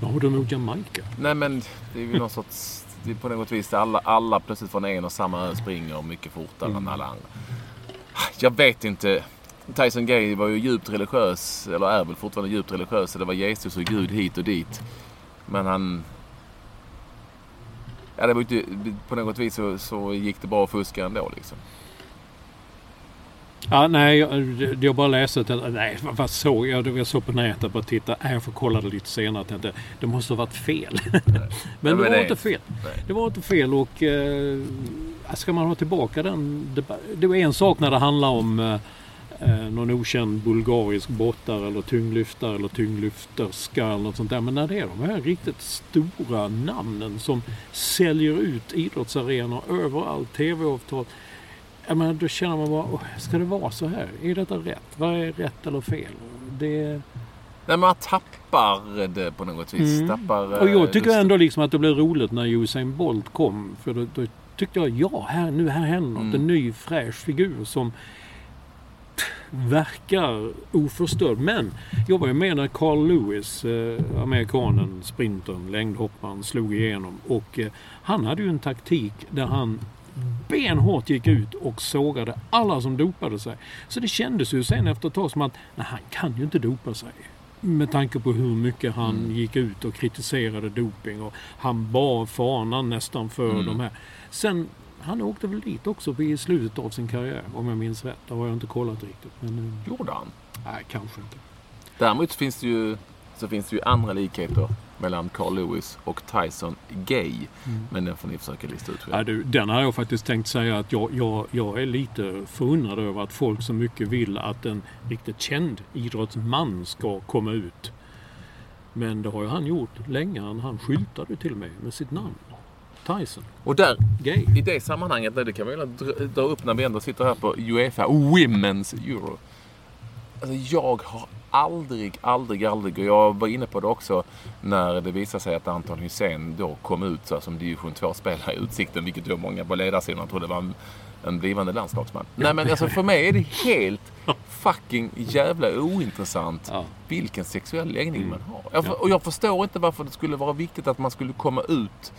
[SPEAKER 4] Vad har du emot Jamaica?
[SPEAKER 3] Nej men det är ju någon sorts, det är på något vis alla, alla plötsligt från en och samma ö springer mycket fortare än alla andra. Jag vet inte. Tyson Gay var ju djupt religiös, eller är väl fortfarande djupt religiös. Det var Jesus och Gud hit och dit. Men han... Ja, det var ju inte, på något vis så, så gick det bra att fuska ändå liksom.
[SPEAKER 4] Ja, nej, jag, jag bara läste att, nej, vad, såg jag? Jag såg på nätet bara titta. Nej, jag får kolla det lite senare. Tänkte, det måste ha varit fel. men det var
[SPEAKER 3] det-
[SPEAKER 4] inte fel.
[SPEAKER 3] nej.
[SPEAKER 4] Det var inte fel och eh, ska man ha tillbaka den deba- Det var en sak när det handlar om eh, eh, någon okänd bulgarisk brottare eller tyngdlyftare eller tyngdlyfterska eller något sånt där. Men när det är de här riktigt stora namnen som säljer ut idrottsarenor överallt, tv-avtal. Jag menar, då känner man bara, "Åh, ska det vara så här? Är detta rätt? Vad är rätt eller fel? Det...
[SPEAKER 3] Nej, man tappar det på något vis.
[SPEAKER 4] Mm.
[SPEAKER 3] Tappar, eh,
[SPEAKER 4] Och jag tycker
[SPEAKER 3] lusten.
[SPEAKER 4] ändå liksom att det blev roligt när Usain Bolt kom. För då, då tyckte jag, ja, här, nu här händer något.
[SPEAKER 3] Mm.
[SPEAKER 4] En ny fräsch figur som verkar oförstörd. Men jag var ju med när Carl Lewis, eh, amerikanen, sprintern, längdhopparen, slog igenom. Och eh, han hade ju en taktik där han benhårt gick ut och sågade alla som dopade sig. Så det kändes ju sen efter ett tag som att nej, han kan ju inte dopa sig. Med tanke på hur mycket han
[SPEAKER 3] Mm.
[SPEAKER 4] gick ut och kritiserade doping och han bar fanan nästan för
[SPEAKER 3] Mm.
[SPEAKER 4] de här. Sen, han åkte väl dit också i slutet av sin karriär om jag minns rätt. Det har jag inte kollat riktigt. Men eh,
[SPEAKER 3] Gjorde han?
[SPEAKER 4] nej, kanske inte.
[SPEAKER 3] Däremot finns det ju, så finns det ju andra likheter mellan Carl Lewis och Tyson Gay. Men den får ni försöka lista ut
[SPEAKER 4] Ja,
[SPEAKER 3] själv.
[SPEAKER 4] du, den har jag faktiskt tänkt säga att jag, jag, jag är lite förundrad över att folk så mycket vill att en riktigt känd idrottsman ska komma ut. Men det har ju han gjort länge. Han, han skyltade till och med med sitt namn. Tyson.
[SPEAKER 3] Och där,
[SPEAKER 4] Gay.
[SPEAKER 3] i det sammanhanget, det kan vi väl dra upp när vi ändå sitter här på Uefa Women's Euro. Alltså jag har aldrig, aldrig, aldrig, och jag var inne på det också när det visade sig att Anton Hussein då kom ut så här som division 2-spelare i Utsikten, vilket då många på ledarsidan trodde var en, en blivande landslagsman. Nej men alltså för mig är det helt fucking jävla ointressant
[SPEAKER 4] Ja.
[SPEAKER 3] vilken sexuell läggning
[SPEAKER 4] Mm.
[SPEAKER 3] man har. Jag, för- och jag förstår inte varför det skulle vara viktigt att man skulle komma ut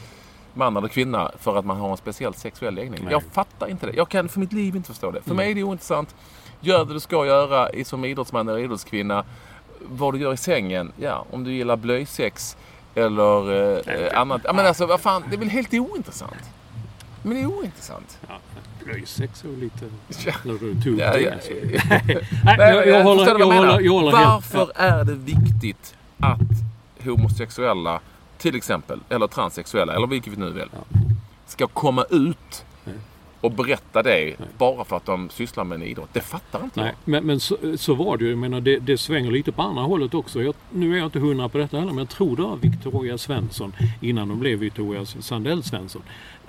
[SPEAKER 3] man eller kvinna för att man har en speciell sexuell läggning.
[SPEAKER 4] Nej.
[SPEAKER 3] Jag fattar inte det. Jag kan för mitt liv inte förstå det. För
[SPEAKER 4] Mm.
[SPEAKER 3] mig är det ointressant. Gör det du ska göra i- som idrottsman eller idrottskvinna. Vad du gör i sängen, ja, om du gillar blöjsex eller eh, annat. Ja, men alltså, vad fan, det är väl helt ointressant. Men det är ointressant.
[SPEAKER 4] Ja, Blöjsex och lite...
[SPEAKER 3] Ja.
[SPEAKER 4] När du tog
[SPEAKER 3] Ja,
[SPEAKER 4] det.
[SPEAKER 3] ja, ja.
[SPEAKER 4] Nej,
[SPEAKER 3] Nej,
[SPEAKER 4] jag, håller, jag, håller, jag håller.
[SPEAKER 3] Varför är det viktigt att homosexuella, till exempel, eller transsexuella, eller vilket vi nu vill, ska komma ut och berätta det bara för att de sysslar med en idrott? Det fattar inte
[SPEAKER 4] Nej,
[SPEAKER 3] jag.
[SPEAKER 4] men, men så, så var det ju. Jag menar, det, det svänger lite på andra hållet också. Jag, nu är jag inte hundra på detta heller, men jag tror det var Victoria Svensson innan hon blev Victoria Sandell Svensson.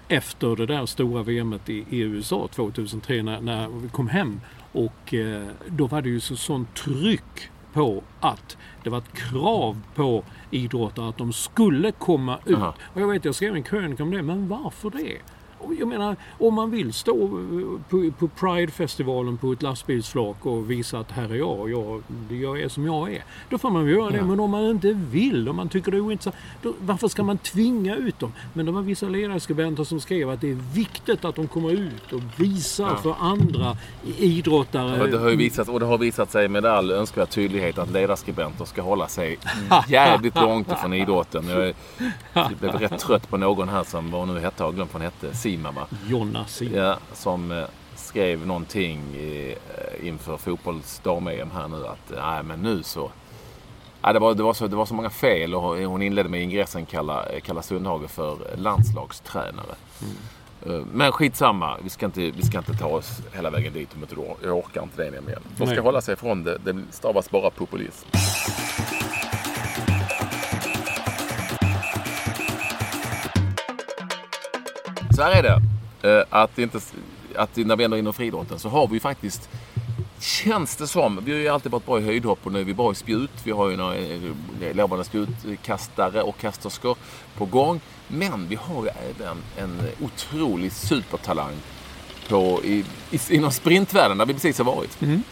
[SPEAKER 4] Efter det där stora VMet i, i USA 2003 när, när vi kom hem. Och eh, då var det ju så, sånt tryck på att det var ett krav på idrottare att de skulle komma ut.
[SPEAKER 3] Aha.
[SPEAKER 4] Och jag vet, jag skrev en krönika om det, men varför det? Jag menar, om man vill stå på, på Pride-festivalen på ett lastbilsflak och visa att här är jag, jag, jag är som jag är. Då får man väl göra det.
[SPEAKER 3] Ja.
[SPEAKER 4] Men om man inte vill, om man tycker det är ointressant, då, varför ska man tvinga ut dem? Men det var vissa ledarskribenter som skrev att det är viktigt att de kommer ut och visar
[SPEAKER 3] Ja.
[SPEAKER 4] för andra idrottare.
[SPEAKER 3] Och det, har ju visat, och det har visat sig med all önskvärd tydlighet att ledarskribenter ska hålla sig jävligt långt ifrån idrotten. Jag är- jag blev rätt trött på någon här som, vad nu hette, har glömt vad hon hette, Sima va?
[SPEAKER 4] Jonna Sim.
[SPEAKER 3] Ja, som eh, skrev någonting i, eh, inför fotbolls dam-EM här nu att eh, nej men nu så Ja, det, var, det, var så, det var så många fel och hon inledde med ingressen kalla, kalla Sundhage för landslagstränare. Eh, Men skitsamma, vi ska, inte, vi ska inte ta oss hela vägen dit om inte du Jag orkar inte det nämligen. De ska
[SPEAKER 4] Nej.
[SPEAKER 3] hålla sig ifrån det. Det stavas bara populism. Så här är det. eh, Att, inte, att när vi ändå är inom friidrotten så har vi ju faktiskt Känns det som. Vi har ju alltid varit bra i höjdhopp och nu är vi bra i spjut. Vi har ju några eh, lovande spjutkastare och kasterskor på gång. Men vi har ju även en otrolig supertalang på, i, i, inom sprintvärlden där vi precis har varit.
[SPEAKER 4] Mm.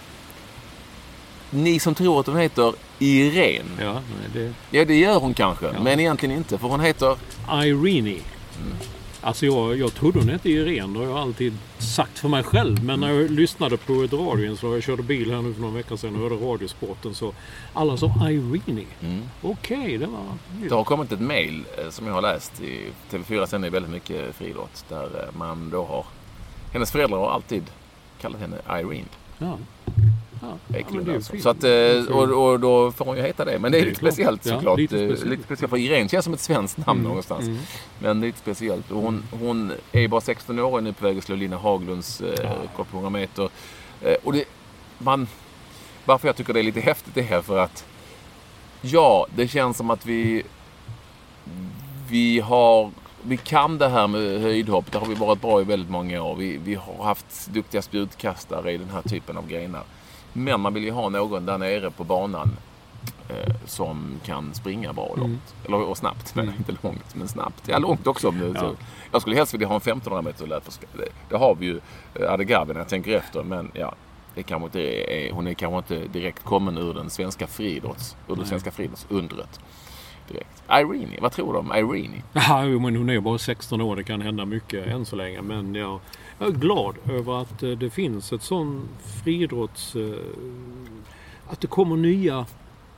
[SPEAKER 3] Ni som tror att hon heter Irene.
[SPEAKER 4] Ja, det
[SPEAKER 3] Ja, det gör hon kanske.
[SPEAKER 4] Ja.
[SPEAKER 3] Men egentligen inte. För hon heter...
[SPEAKER 4] Irene. Alltså jag, jag trodde hon hette Irene. Det har jag alltid sagt för mig själv. Men när jag lyssnade på ett så jag körde bil här nu för några veckor sedan och hörde Radiosporten så alla sa Irene.
[SPEAKER 3] Mm.
[SPEAKER 4] Okej, det var...
[SPEAKER 3] Det har kommit ett mail eh, som jag har läst. I TV4 sänder ju väldigt mycket friidrott. Där eh, man då har... Hennes föräldrar har alltid kallat henne Irene.
[SPEAKER 4] Ja. Ja, ja,
[SPEAKER 3] alltså. Så att, eh, och, och då får hon ju heta det. Men det är
[SPEAKER 4] Det är
[SPEAKER 3] lite
[SPEAKER 4] klart.
[SPEAKER 3] speciellt såklart.
[SPEAKER 4] lite
[SPEAKER 3] Lite
[SPEAKER 4] speciellt.
[SPEAKER 3] lite speciellt. För Irene känns som ett svenskt namn
[SPEAKER 4] Mm,
[SPEAKER 3] någonstans.
[SPEAKER 4] mm.
[SPEAKER 3] Men lite speciellt. Och hon, hon är bara 16 år och nu på väg att slå Lina Haglunds eh,
[SPEAKER 4] Ja.
[SPEAKER 3] kort på 100 meter. Eh, och det, man, varför jag tycker det är lite häftigt det här för att ja, det känns som att vi vi har vi kan det här med höjdhopp. Det har vi varit bra i väldigt många år. Vi, vi har haft duktiga spjutkastare i den här typen av grenar. Men man vill ju ha någon där nere på banan eh, som kan springa bra och långt. Eller och snabbt, men inte långt, men snabbt. Ja, långt också. det-
[SPEAKER 4] Ja.
[SPEAKER 3] Jag skulle helst vilja ha en 1500 meter löperska. Det, det har vi ju, eh, Adegawi när jag tänker efter. Men ja, det kanske inte är, hon är kanske inte direkt kommen ur den svenska friidrotts, ur det svenska friidrottsundret. Direkt. Irene, vad tror du om Irene?
[SPEAKER 4] Ja, men hon är bara 16 år. Det kan hända mycket än så länge. Men jag, jag är glad över att eh, det finns ett sån friidrotts... Eh, att det kommer nya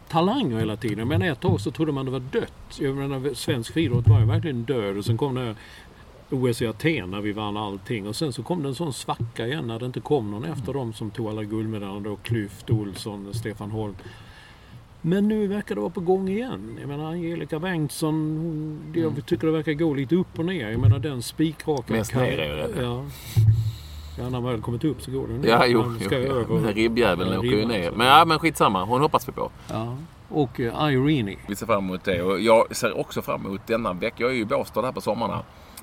[SPEAKER 4] talanger hela tiden. Jag menar ett tag så trodde man det var dött. Jag menar svensk friidrott var ju verkligen död. Och sen kom det OS i Aten när vi vann allting. Och sen så kom det en sån svacka igen när det inte kom någon efter dem som tog alla guldmedaljer. Då Klyft, Olsson, Stefan Holm. Men nu verkar det vara på gång igen. Jag menar Angelica Bengtsson, hon, det- jag tycker det verkar gå lite upp och ner. Jag menar den spikraka...
[SPEAKER 3] Mest ner är.
[SPEAKER 4] Ja. ja, när man väl kommit upp så går det ner.
[SPEAKER 3] Ja, jo.
[SPEAKER 4] Ska
[SPEAKER 3] jo. Den här ribbjäveln
[SPEAKER 4] Ja,
[SPEAKER 3] åker ju ner. Men, ja, men skitsamma. Hon hoppas vi på.
[SPEAKER 4] Ja. Och uh, Irene.
[SPEAKER 3] Vi ser fram emot det. Och jag ser också fram emot denna vecka. Jag är ju i Båstad här på sommarna.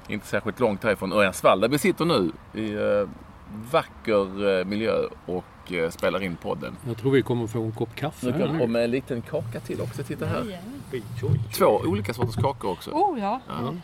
[SPEAKER 3] Inte särskilt långt härifrån Örjansvall där vi sitter nu. I eh, vacker eh, miljö och eh, spelar in podden.
[SPEAKER 4] Jag tror vi kommer få en kopp kaffe här nu.
[SPEAKER 3] och med en liten kaka till också. Titta här. Två olika sorters kakor också.
[SPEAKER 5] Oh ja.
[SPEAKER 3] Ja.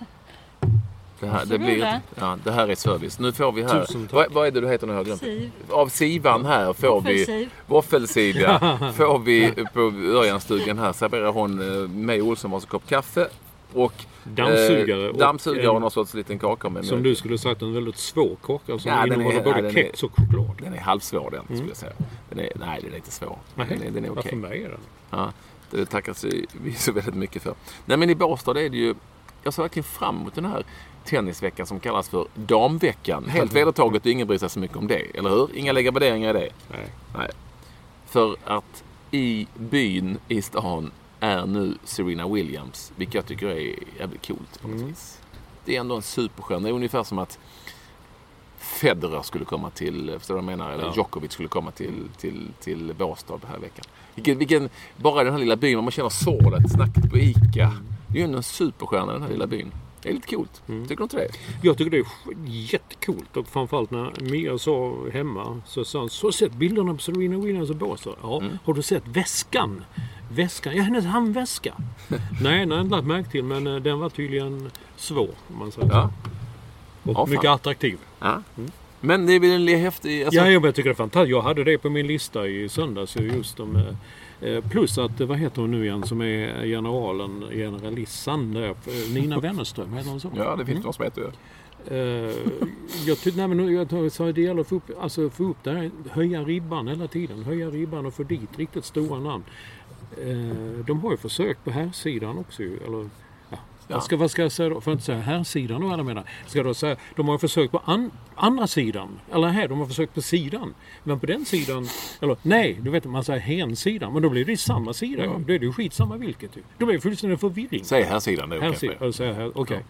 [SPEAKER 3] Det, här, det, blir, ja, det här är service. Nu får vi här. Vad, vad är det du heter nu? jag glömt?
[SPEAKER 5] Siv.
[SPEAKER 3] Av Sivan här får vi. Våffelsiv ja. Får vi på Örjanstugan här serverar hon eh, mig och Olsson varsin kopp kaffe. Och
[SPEAKER 4] Dammsugare.
[SPEAKER 3] eh,
[SPEAKER 4] och
[SPEAKER 3] dammsugare och
[SPEAKER 4] en-
[SPEAKER 3] någon sorts liten kaka med
[SPEAKER 4] Som du skulle sagt en väldigt svår kaka som
[SPEAKER 3] Ja, den
[SPEAKER 4] innehåller
[SPEAKER 3] är-
[SPEAKER 4] både
[SPEAKER 3] ja,
[SPEAKER 4] kex och choklad.
[SPEAKER 3] Den är halvsvår den skulle jag säga. Den är, nej, den är inte svår. Den är, den är okej.
[SPEAKER 4] Ja, för mig är den.
[SPEAKER 3] Ja, det tackar vi så väldigt mycket för. Nej men i Båstad är det ju jag ser verkligen fram emot den här tennisveckan som kallas för damveckan. Helt vedertaget och ingen bryr sig så mycket om det. Eller hur? Inga lägga värderingar i det.
[SPEAKER 4] Nej.
[SPEAKER 3] Nej. För att i byn, i stan, är nu Serena Williams. Vilket jag tycker är jävligt coolt på något
[SPEAKER 4] Mm.
[SPEAKER 3] vis. Det är ändå en superstjärna. Det är ungefär som att Federer skulle komma till, förstår du vad jag menar? Eller
[SPEAKER 4] Ja.
[SPEAKER 3] Djokovic skulle komma till, till, till Båstad här veckan. Vilken, vilken, bara den här lilla byn, man känner sorlet, snacket på ICA. Det är ju ändå en superstjärna den här lilla byn. Det är lite coolt.
[SPEAKER 4] Mm.
[SPEAKER 3] Tycker du inte det?
[SPEAKER 4] Jag tycker det är jättecoolt och framförallt när Mia sa hemma så sa hon så har du sett bilderna på Serena Williams och Båstad? Ja.
[SPEAKER 3] Mm.
[SPEAKER 4] Har du sett väskan? Väskan? Ja, hennes handväska. nej, nej, jag har inte lagt märke till men eh, den var tydligen svår om man säger
[SPEAKER 3] Ja.
[SPEAKER 4] så. Och
[SPEAKER 3] Ja, fan.
[SPEAKER 4] mycket attraktiv.
[SPEAKER 3] ja. Men det är väl en häftig... Alltså,
[SPEAKER 4] Ja, jag tycker det är fantastiskt. Jag hade det på min lista i söndags just om eh, Plus att, eh, vad heter hon nu igen som är generalen, generalissan där? Eh, Nina Wennerström, heter hon så?
[SPEAKER 3] ja, det finns någon som heter det.
[SPEAKER 4] Eh, jag, ty- nej, jag sa det gäller att få upp, alltså få upp det här, höja ribban hela tiden. Höja ribban och få dit riktigt stora namn. Eh, de har ju försökt på här sidan också eller ja. Ska, vad ska jag säga då? För att inte säga här sidan då, jag menar. Ska jag då säga, de har försökt på an, andra sidan. Eller här, de har försökt på sidan. Men på den sidan, eller nej, du vet man säger hensidan. Men då blir det ju samma sida. Ja. Då är det ju skitsamma vilket. Då blir det fullständig förvirring.
[SPEAKER 3] Säg här sidan,
[SPEAKER 4] Här
[SPEAKER 3] okej.
[SPEAKER 4] sidan, okej.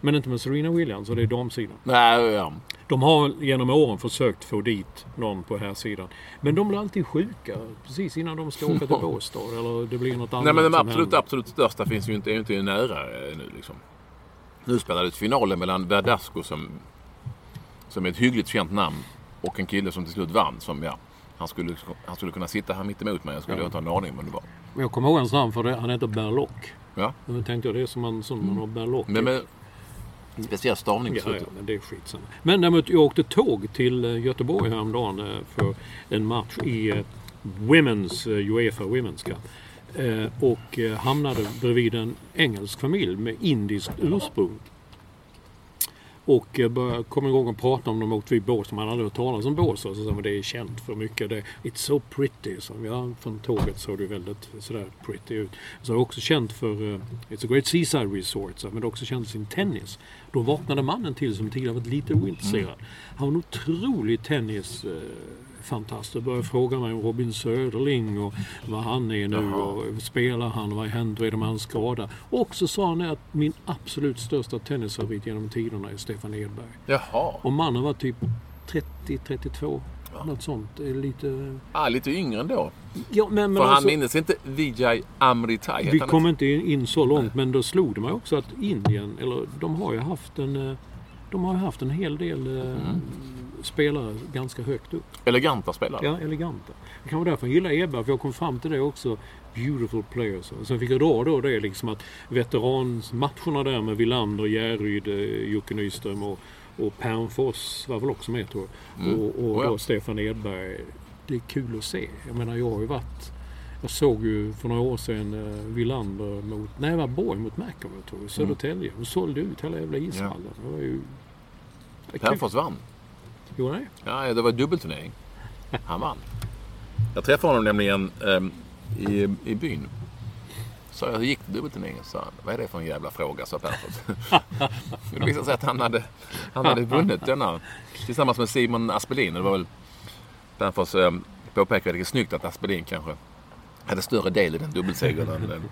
[SPEAKER 4] Men inte med Serena Williams och det är damsidan.
[SPEAKER 3] Nej, ja.
[SPEAKER 4] De har genom åren försökt få dit någon på här sidan. Men de blir alltid sjuka precis innan de ska åka till Båstad. Eller det blir något annat
[SPEAKER 3] Nej men de absolut,
[SPEAKER 4] händer.
[SPEAKER 3] absolut största finns ju inte, är ju inte nära eh, nu liksom. Nu spelades finalen mellan Verdasco som, som är ett hyggligt känt namn och en kille som till slut vann som ja, han skulle, han skulle kunna sitta här mitt emot mig. Jag skulle
[SPEAKER 4] Ja.
[SPEAKER 3] inte ha en aning om vem det var.
[SPEAKER 4] Men Jag kommer ihåg hans namn för det. Han heter Berlock.
[SPEAKER 3] Ja.
[SPEAKER 4] Då tänkte jag det är som man, som man har Berlock.
[SPEAKER 3] Men med speciell stavning
[SPEAKER 4] Ja, ja, men det är skitsamma. Men däremot, jag åkte tåg till eh, Göteborg häromdagen eh, för en match i eh, Women's, Uefa Women's Cup. Och hamnade bredvid en engelsk familj med indiskt ursprung. Och började komma igång och prata om de åkte vid Båstad. Man hade hört talas om Båstad. Så sa man det är känt för mycket. Det, It's so pretty. Så, ja, från tåget såg det väldigt sådär pretty ut. Så det är också känt för It's a great seaside resort. Så, men det är också känt för sin tennis. Då vaknade mannen till som tidigare varit lite ointresserad. Han var en otrolig tennis eh, fantast och började fråga mig om Robin Söderling och vad han är nu och spelar han och vad och är det med hans skada. Och så sa han att min absolut största tennisfavorit genom tiderna är Stefan Edberg.
[SPEAKER 3] Jaha.
[SPEAKER 4] Och mannen var typ 30-32. Något sånt. Lite...
[SPEAKER 3] Ah, lite yngre ändå.
[SPEAKER 4] Ja, men, men
[SPEAKER 3] För han
[SPEAKER 4] alltså,
[SPEAKER 3] minns inte Vijay Amritai.
[SPEAKER 4] vi
[SPEAKER 3] han
[SPEAKER 4] kom inte in så långt men då slog det mig också att Indien, eller de har ju haft en, eh, de har ju haft en hel del eh,
[SPEAKER 3] Mm.
[SPEAKER 4] spelare ganska högt upp.
[SPEAKER 3] Eleganta spelare.
[SPEAKER 4] Ja, eleganta. Det kan vara därför jag gillar Edberg, för jag kom fram till det också. Beautiful players. Sen fick jag dra då det liksom att veteransmatcherna där med Wilander, Järryd, eh, Jocke Nyström och, och Pernfors var väl också med tror jag.
[SPEAKER 3] Mm.
[SPEAKER 4] Och, och
[SPEAKER 3] Oh ja.
[SPEAKER 4] då Stefan Edberg. Det är kul att se. Jag menar jag har ju varit jag såg ju för några år sedan eh, Wilander mot, nej det var Borg mot McEnroe tror jag, i Södertälje. Och sålde ut hela jävla ishallen. Det var ju...
[SPEAKER 3] Pernfors vann.
[SPEAKER 4] Jo, nej.
[SPEAKER 3] Ja, det var dubbelturnering. Han vann. Jag träffade honom nämligen ehm, i, i byn. Så jag, hur gick det dubbelturneringen? sa han. Vad är det för en jävla fråga? sa. Men det visade sig att han hade, han hade vunnit denna tillsammans med Simon Aspelin. Det var väl Pernfors eh, påpekade det snyggt att Aspelin kanske hade större del i den dubbelsegern än, än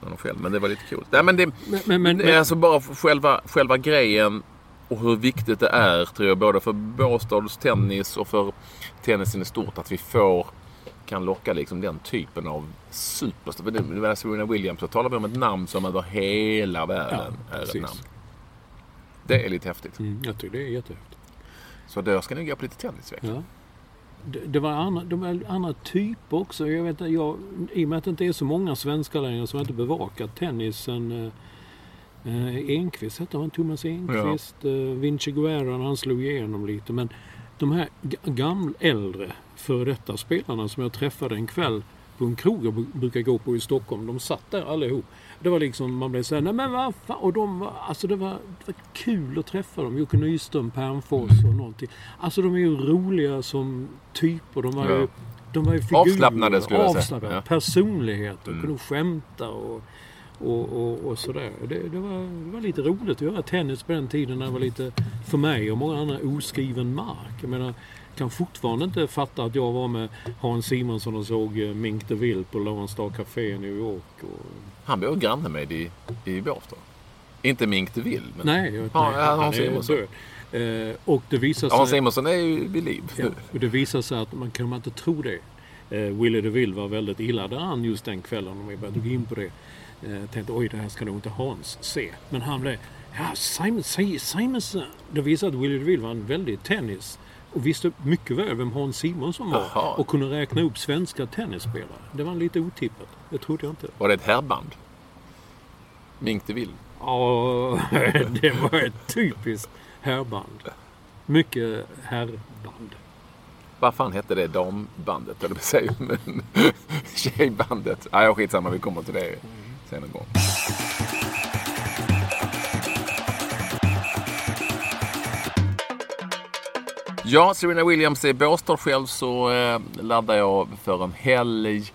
[SPEAKER 3] honom själv. Men det var lite coolt. Nej, men det,
[SPEAKER 4] Men, men, men,
[SPEAKER 3] det är alltså bara själva, själva grejen och hur viktigt det är tror jag både för Båstads tennis och för tennisen i stort att vi får kan locka liksom den typen av superstar. Serena Williams så talar vi om ett namn som över hela världen
[SPEAKER 4] Ja,
[SPEAKER 3] är ett namn. Det är lite häftigt.
[SPEAKER 4] Mm, jag tycker det är jättehäftigt.
[SPEAKER 3] Så då ska ni gå på lite tennisvecka.
[SPEAKER 4] Ja. Det, det var andra, de var andra typer också. Jag vet, jag, I och med att det inte är så många svenskar längre som inte bevakat tennisen. Eh, eh, Enqvist hette han, Thomas Enqvist. Eh, Vinci Guerra han slog igenom lite. Men de här ga- gamla, äldre, före detta spelarna som jag träffade en kväll på en krog jag bru- brukar gå på i Stockholm. De satt där allihop. Det var liksom, man blev såhär, nej men vad fan. Och de var, alltså det var, det var kul att träffa dem. Jocke Nyström, Pernfors och någonting. Alltså de är ju roliga som typer. De var
[SPEAKER 3] Ja.
[SPEAKER 4] ju, de var ju figurer.
[SPEAKER 3] Avslappnade skulle jag säga.
[SPEAKER 4] Avslappnade.
[SPEAKER 3] Ja.
[SPEAKER 4] Personligheter.
[SPEAKER 3] Mm.
[SPEAKER 4] Kunde skämta och, Och, och, och sådär. Det, det, var, det var lite roligt att göra tennis på den tiden när det var lite, för mig och många andra, oskriven mark. Jag menar, kan fortfarande inte fatta att jag var med Hans Simonsson och såg eh, Mink DeVille på Lawrence Star Café i New York. Och...
[SPEAKER 3] Han bor granne med i, i Båstad. Inte Mink DeVille, men
[SPEAKER 4] Nej, jag,
[SPEAKER 3] Ja,
[SPEAKER 4] nej, han
[SPEAKER 3] Hans
[SPEAKER 4] är
[SPEAKER 3] Simonsson.
[SPEAKER 4] Eh, och det visar sig...
[SPEAKER 3] Hans Simonsson är ju vid liv.
[SPEAKER 4] Ja, och det visar sig att man kan man inte tro det. Eh, Willie DeVille var väldigt illa däran just den kvällen om vi började gå in på det. Eh, tänkte oj det här ska nog inte Hans se. Men han blev, ja Simon, Si- Simons, det visar att Willie DeVille var en väldigt tennis och visste mycket väl vem Hans Simonsson var
[SPEAKER 3] Jaha.
[SPEAKER 4] och kunde räkna upp svenska tennisspelare. Det var lite otippat. Det trodde jag inte.
[SPEAKER 3] Var det ett herrband? Mink DeVille?
[SPEAKER 4] Ja, det var ett typiskt herrband. Mycket herrband.
[SPEAKER 3] Vad fan hette det dambandet? Eller vad säger jag? Men Tjejbandet? Nej, ja, skitsamma. Vi kommer till det sen en gång. Ja, Serena Williams är i Båstad själv så eh, laddar jag för en helg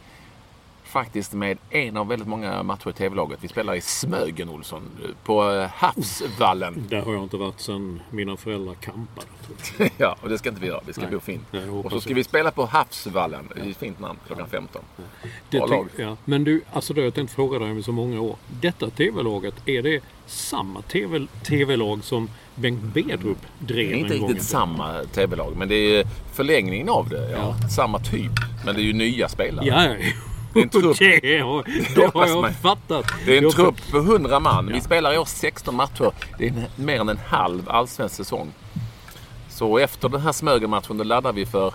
[SPEAKER 3] faktiskt med en av väldigt många matcher i TV-laget. Vi spelar i Smögen, Olsson, på eh, Havsvallen.
[SPEAKER 4] Där har jag inte varit sedan mina föräldrar jag.
[SPEAKER 3] ja, och det ska inte vi göra. Vi ska
[SPEAKER 4] Nej.
[SPEAKER 3] bo fint.
[SPEAKER 4] Nej,
[SPEAKER 3] Och så ska vi spela på Havsvallen. Det är ett fint namn, klockan 15.
[SPEAKER 4] Det
[SPEAKER 3] Bra lag.
[SPEAKER 4] ja. Men du, alltså det har jag tänkt fråga dig om i så många år. Detta TV-laget, är det samma TV TV-lag som Bengt Bedrup drev
[SPEAKER 3] Det är inte
[SPEAKER 4] en gång?
[SPEAKER 3] riktigt samma TV-lag, men det är förlängningen av det. Ja. Samma typ, men det är ju nya spelare.
[SPEAKER 4] Ja, ja.
[SPEAKER 3] Det är en trupp.
[SPEAKER 4] Det har, det har
[SPEAKER 3] hoppas
[SPEAKER 4] jag fattat.
[SPEAKER 3] Det är en trupp på 100 man. Vi spelar i år 16 matcher. Det är mer än en halv allsvensk säsong. Så efter den här Smögen-matchen då laddar vi för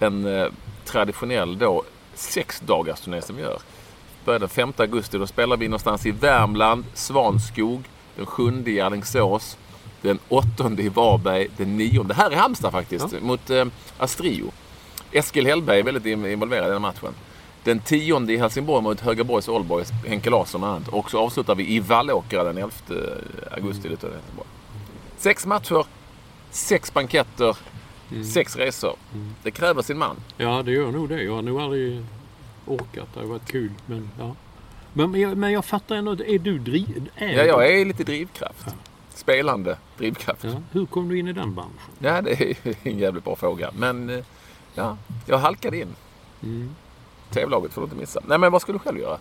[SPEAKER 3] en eh, traditionell då turné som vi gör. Börjar den 5 augusti. Då spelar vi någonstans i Värmland, Svanskog, den 7 i Alingsås, den 8 i Varberg, den 9 Det här är Halmstad faktiskt, mot eh, Astrio. Eskil Hellberg är väldigt in- involverad i den matchen. Den 10 i Helsingborg mot Högaborgs Allboys, Henke Larsson bland annat. Och så avslutar vi i Vallåkra den 11 augusti. Mm. Helsingborg. Sex matcher, sex banketter, sex resor. Det kräver sin man.
[SPEAKER 4] Ja, det gör nog det. Jag har nog aldrig orkat. Det har varit kul. Men, ja. men, men, jag, men jag fattar ändå. Är du driv... Är
[SPEAKER 3] Ja, jag är lite drivkraft. Spelande drivkraft.
[SPEAKER 4] Ja, hur kom du in i den branschen?
[SPEAKER 3] Ja, det är en jävligt bra fråga. Men eh, ja, jag halkade in.
[SPEAKER 4] Mm.
[SPEAKER 3] TV-laget får du inte missa. Nej, men vad ska du själv göra?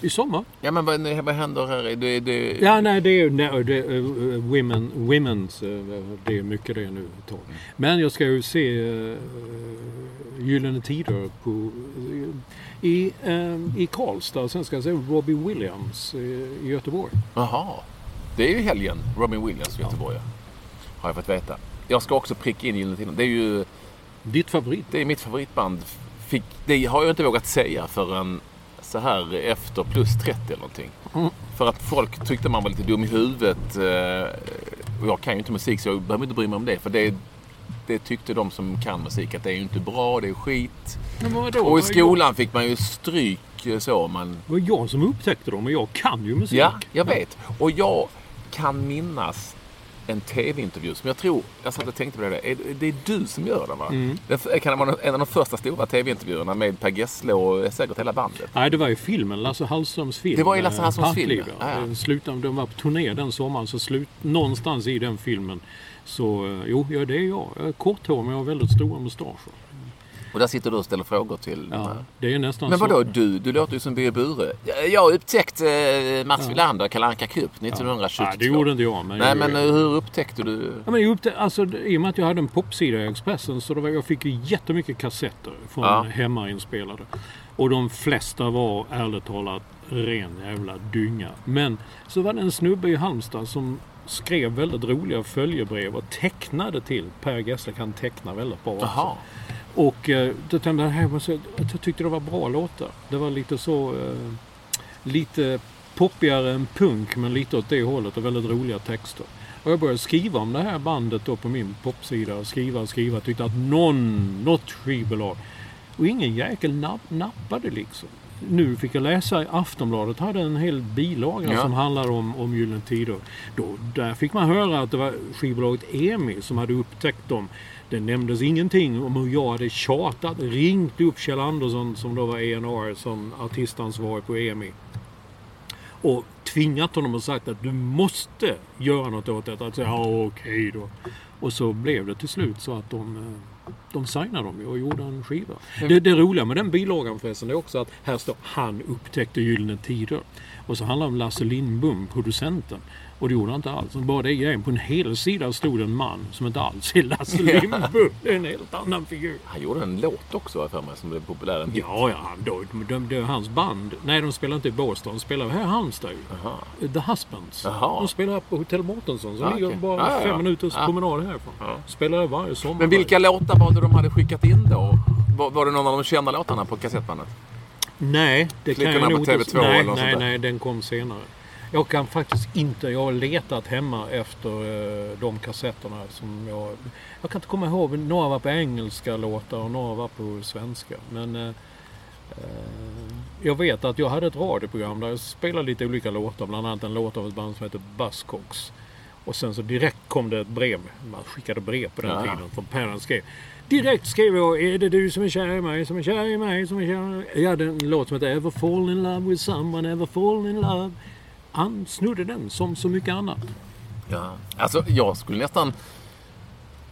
[SPEAKER 4] I sommar?
[SPEAKER 3] Ja, men vad, vad händer här? Det, det,
[SPEAKER 4] Ja, nej, det är, nej, det är uh, women, women's. eh, det är mycket det nu ett tag. Men jag ska ju se uh, Gyllene Tider på, eh, i, eh, i Karlstad. Sen ska jag se Robbie Williams eh, i Göteborg.
[SPEAKER 3] Jaha. Det är ju helgen. Robin Williams i Göteborg. Har jag fått veta. Jag ska också pricka in Gyllene Tider. Det är ju
[SPEAKER 4] Ditt favorit?
[SPEAKER 3] det är mitt favoritband. Fick, det har jag inte vågat säga förrän så här efter plus 30 eller någonting.
[SPEAKER 4] Mm.
[SPEAKER 3] För att folk tyckte man var lite dum i huvudet. eh, Och jag kan ju inte musik så jag behöver inte bry mig om det. För det, det tyckte de som kan musik att det är ju inte bra, det är skit.
[SPEAKER 4] Vadå?
[SPEAKER 3] Och i skolan fick man ju stryk eh, så. Man,
[SPEAKER 4] Det var jag som upptäckte dem och jag kan ju musik.
[SPEAKER 3] Ja, jag vet. Och jag kan minnas en tv-intervju som jag tror, jag satt och tänkte på det där. Är- Det är du som gör den va?
[SPEAKER 4] Mm.
[SPEAKER 3] Den f- kan vara en av de första stora tv-intervjuerna med Per Gessle och säkert hela bandet.
[SPEAKER 4] Nej, det var ju filmen. Lasse Hallströms film.
[SPEAKER 3] Det var ju Lasse
[SPEAKER 4] eh,
[SPEAKER 3] Hallströms film, ja. Ja,
[SPEAKER 4] de var på turné den sommaren, så slut, någonstans i den filmen så, eh, jo, ja, det är jag. Jag är korthårig men jag har väldigt stora mustascher.
[SPEAKER 3] Och där sitter du och ställer frågor till
[SPEAKER 4] Ja,
[SPEAKER 3] här.
[SPEAKER 4] det är nästan
[SPEAKER 3] Men vadå
[SPEAKER 4] så.
[SPEAKER 3] du? Du låter ju som Birger Bure. Jag- Jag har upptäckt eh, Mats Wilander, Kalle Anka Cup 1972.
[SPEAKER 4] Nej, det gjorde inte jag. Men
[SPEAKER 3] Nej men eh, hur upptäckte du?
[SPEAKER 4] Ja, men jag upptä- alltså, I och med att jag hade en popsida i Expressen så det var, jag fick ju jättemycket kassetter från
[SPEAKER 3] Ja.
[SPEAKER 4] hemmainspelade. Och de flesta var ärligt talat ren jävla dynga. Men så var det en snubbe i Halmstad som skrev väldigt roliga följebrev och tecknade till. Per Gessle kan teckna väldigt bra också. Och eh, då tänkte jag, här så, jag tyckte det var bra låtar. Det var lite så... Eh, lite poppigare än punk men lite åt det hållet och väldigt roliga texter. Och jag började skriva om det här bandet då på min popsida och skriva och skriva. Tyckte att någon, något skivbolag. Och ingen jäkel napp, nappade liksom. Nu fick jag läsa i Aftonbladet hade en hel bilaga
[SPEAKER 3] Ja.
[SPEAKER 4] som handlar om, om Gyllene Tider. Då, där fick man höra att det var skivbolaget EMI som hade upptäckt dem. Det nämndes ingenting om hur jag hade tjatat, ringt upp Kjell Andersson som då var A&R som artistansvarig på EMI. och tvingat honom och sagt att du måste göra något åt detta. Att säga ja okej då. Och så blev det till slut så att de, eh, de signade dem och gjorde en skiva. Det, det roliga med den bilagan förresten är också att här står han upptäckte Gyllene Tider. Och så handlar det om Lasse Lindbom, producenten. Och det gjorde han inte alls. Bara det grejen. På en hel sida stod en man som inte alls är Lasse Lindbom. Det är en helt annan figur.
[SPEAKER 3] Han gjorde en låt också för mig som blev populär. En.
[SPEAKER 4] Ja, ja. han- De, de, de, hans band. Nej, de spelar inte i Båstad. De spelar här i Halmstad ju.
[SPEAKER 3] Aha.
[SPEAKER 4] The Husbands.
[SPEAKER 3] Jaha.
[SPEAKER 4] De spelar här på Hotell Mårtensson som
[SPEAKER 3] Ja,
[SPEAKER 4] ligger
[SPEAKER 3] okej.
[SPEAKER 4] bara
[SPEAKER 3] Ja, ja, ja.
[SPEAKER 4] fem minuters
[SPEAKER 3] Ja.
[SPEAKER 4] promenad härifrån.
[SPEAKER 3] Ja.
[SPEAKER 4] Spelar där varje sommar.
[SPEAKER 3] Men vilka låtar var det de hade skickat in då? Var, var det någon av de kända låtarna på kassettbandet?
[SPEAKER 4] Nej, det kan
[SPEAKER 3] Flickorna
[SPEAKER 4] jag
[SPEAKER 3] på
[SPEAKER 4] nog inte...
[SPEAKER 3] TV2
[SPEAKER 4] nej,
[SPEAKER 3] eller
[SPEAKER 4] nej,
[SPEAKER 3] sånt där.
[SPEAKER 4] nej, den kom senare. Jag kan faktiskt inte... Jag har letat hemma efter eh, de kassetterna som jag... Jag kan inte komma ihåg. Några var på engelska låtar och några var på svenska. Men... Eh, eh, jag vet att jag hade ett radioprogram där jag spelade lite olika låtar. Bland annat en låt av ett band som heter Buzzcocks. Och sen så direkt kom det ett brev. Man skickade brev på den
[SPEAKER 3] Ja.
[SPEAKER 4] tiden från Parents skrev. Direkt skrev jag Är det du som är kär i mig, som är kär i mig, som är kär i mig? Jag hade en låt som heter Ever fall in love with someone, ever fall in love. Han snodde den som så mycket annat.
[SPEAKER 3] Ja. Alltså jag skulle nästan...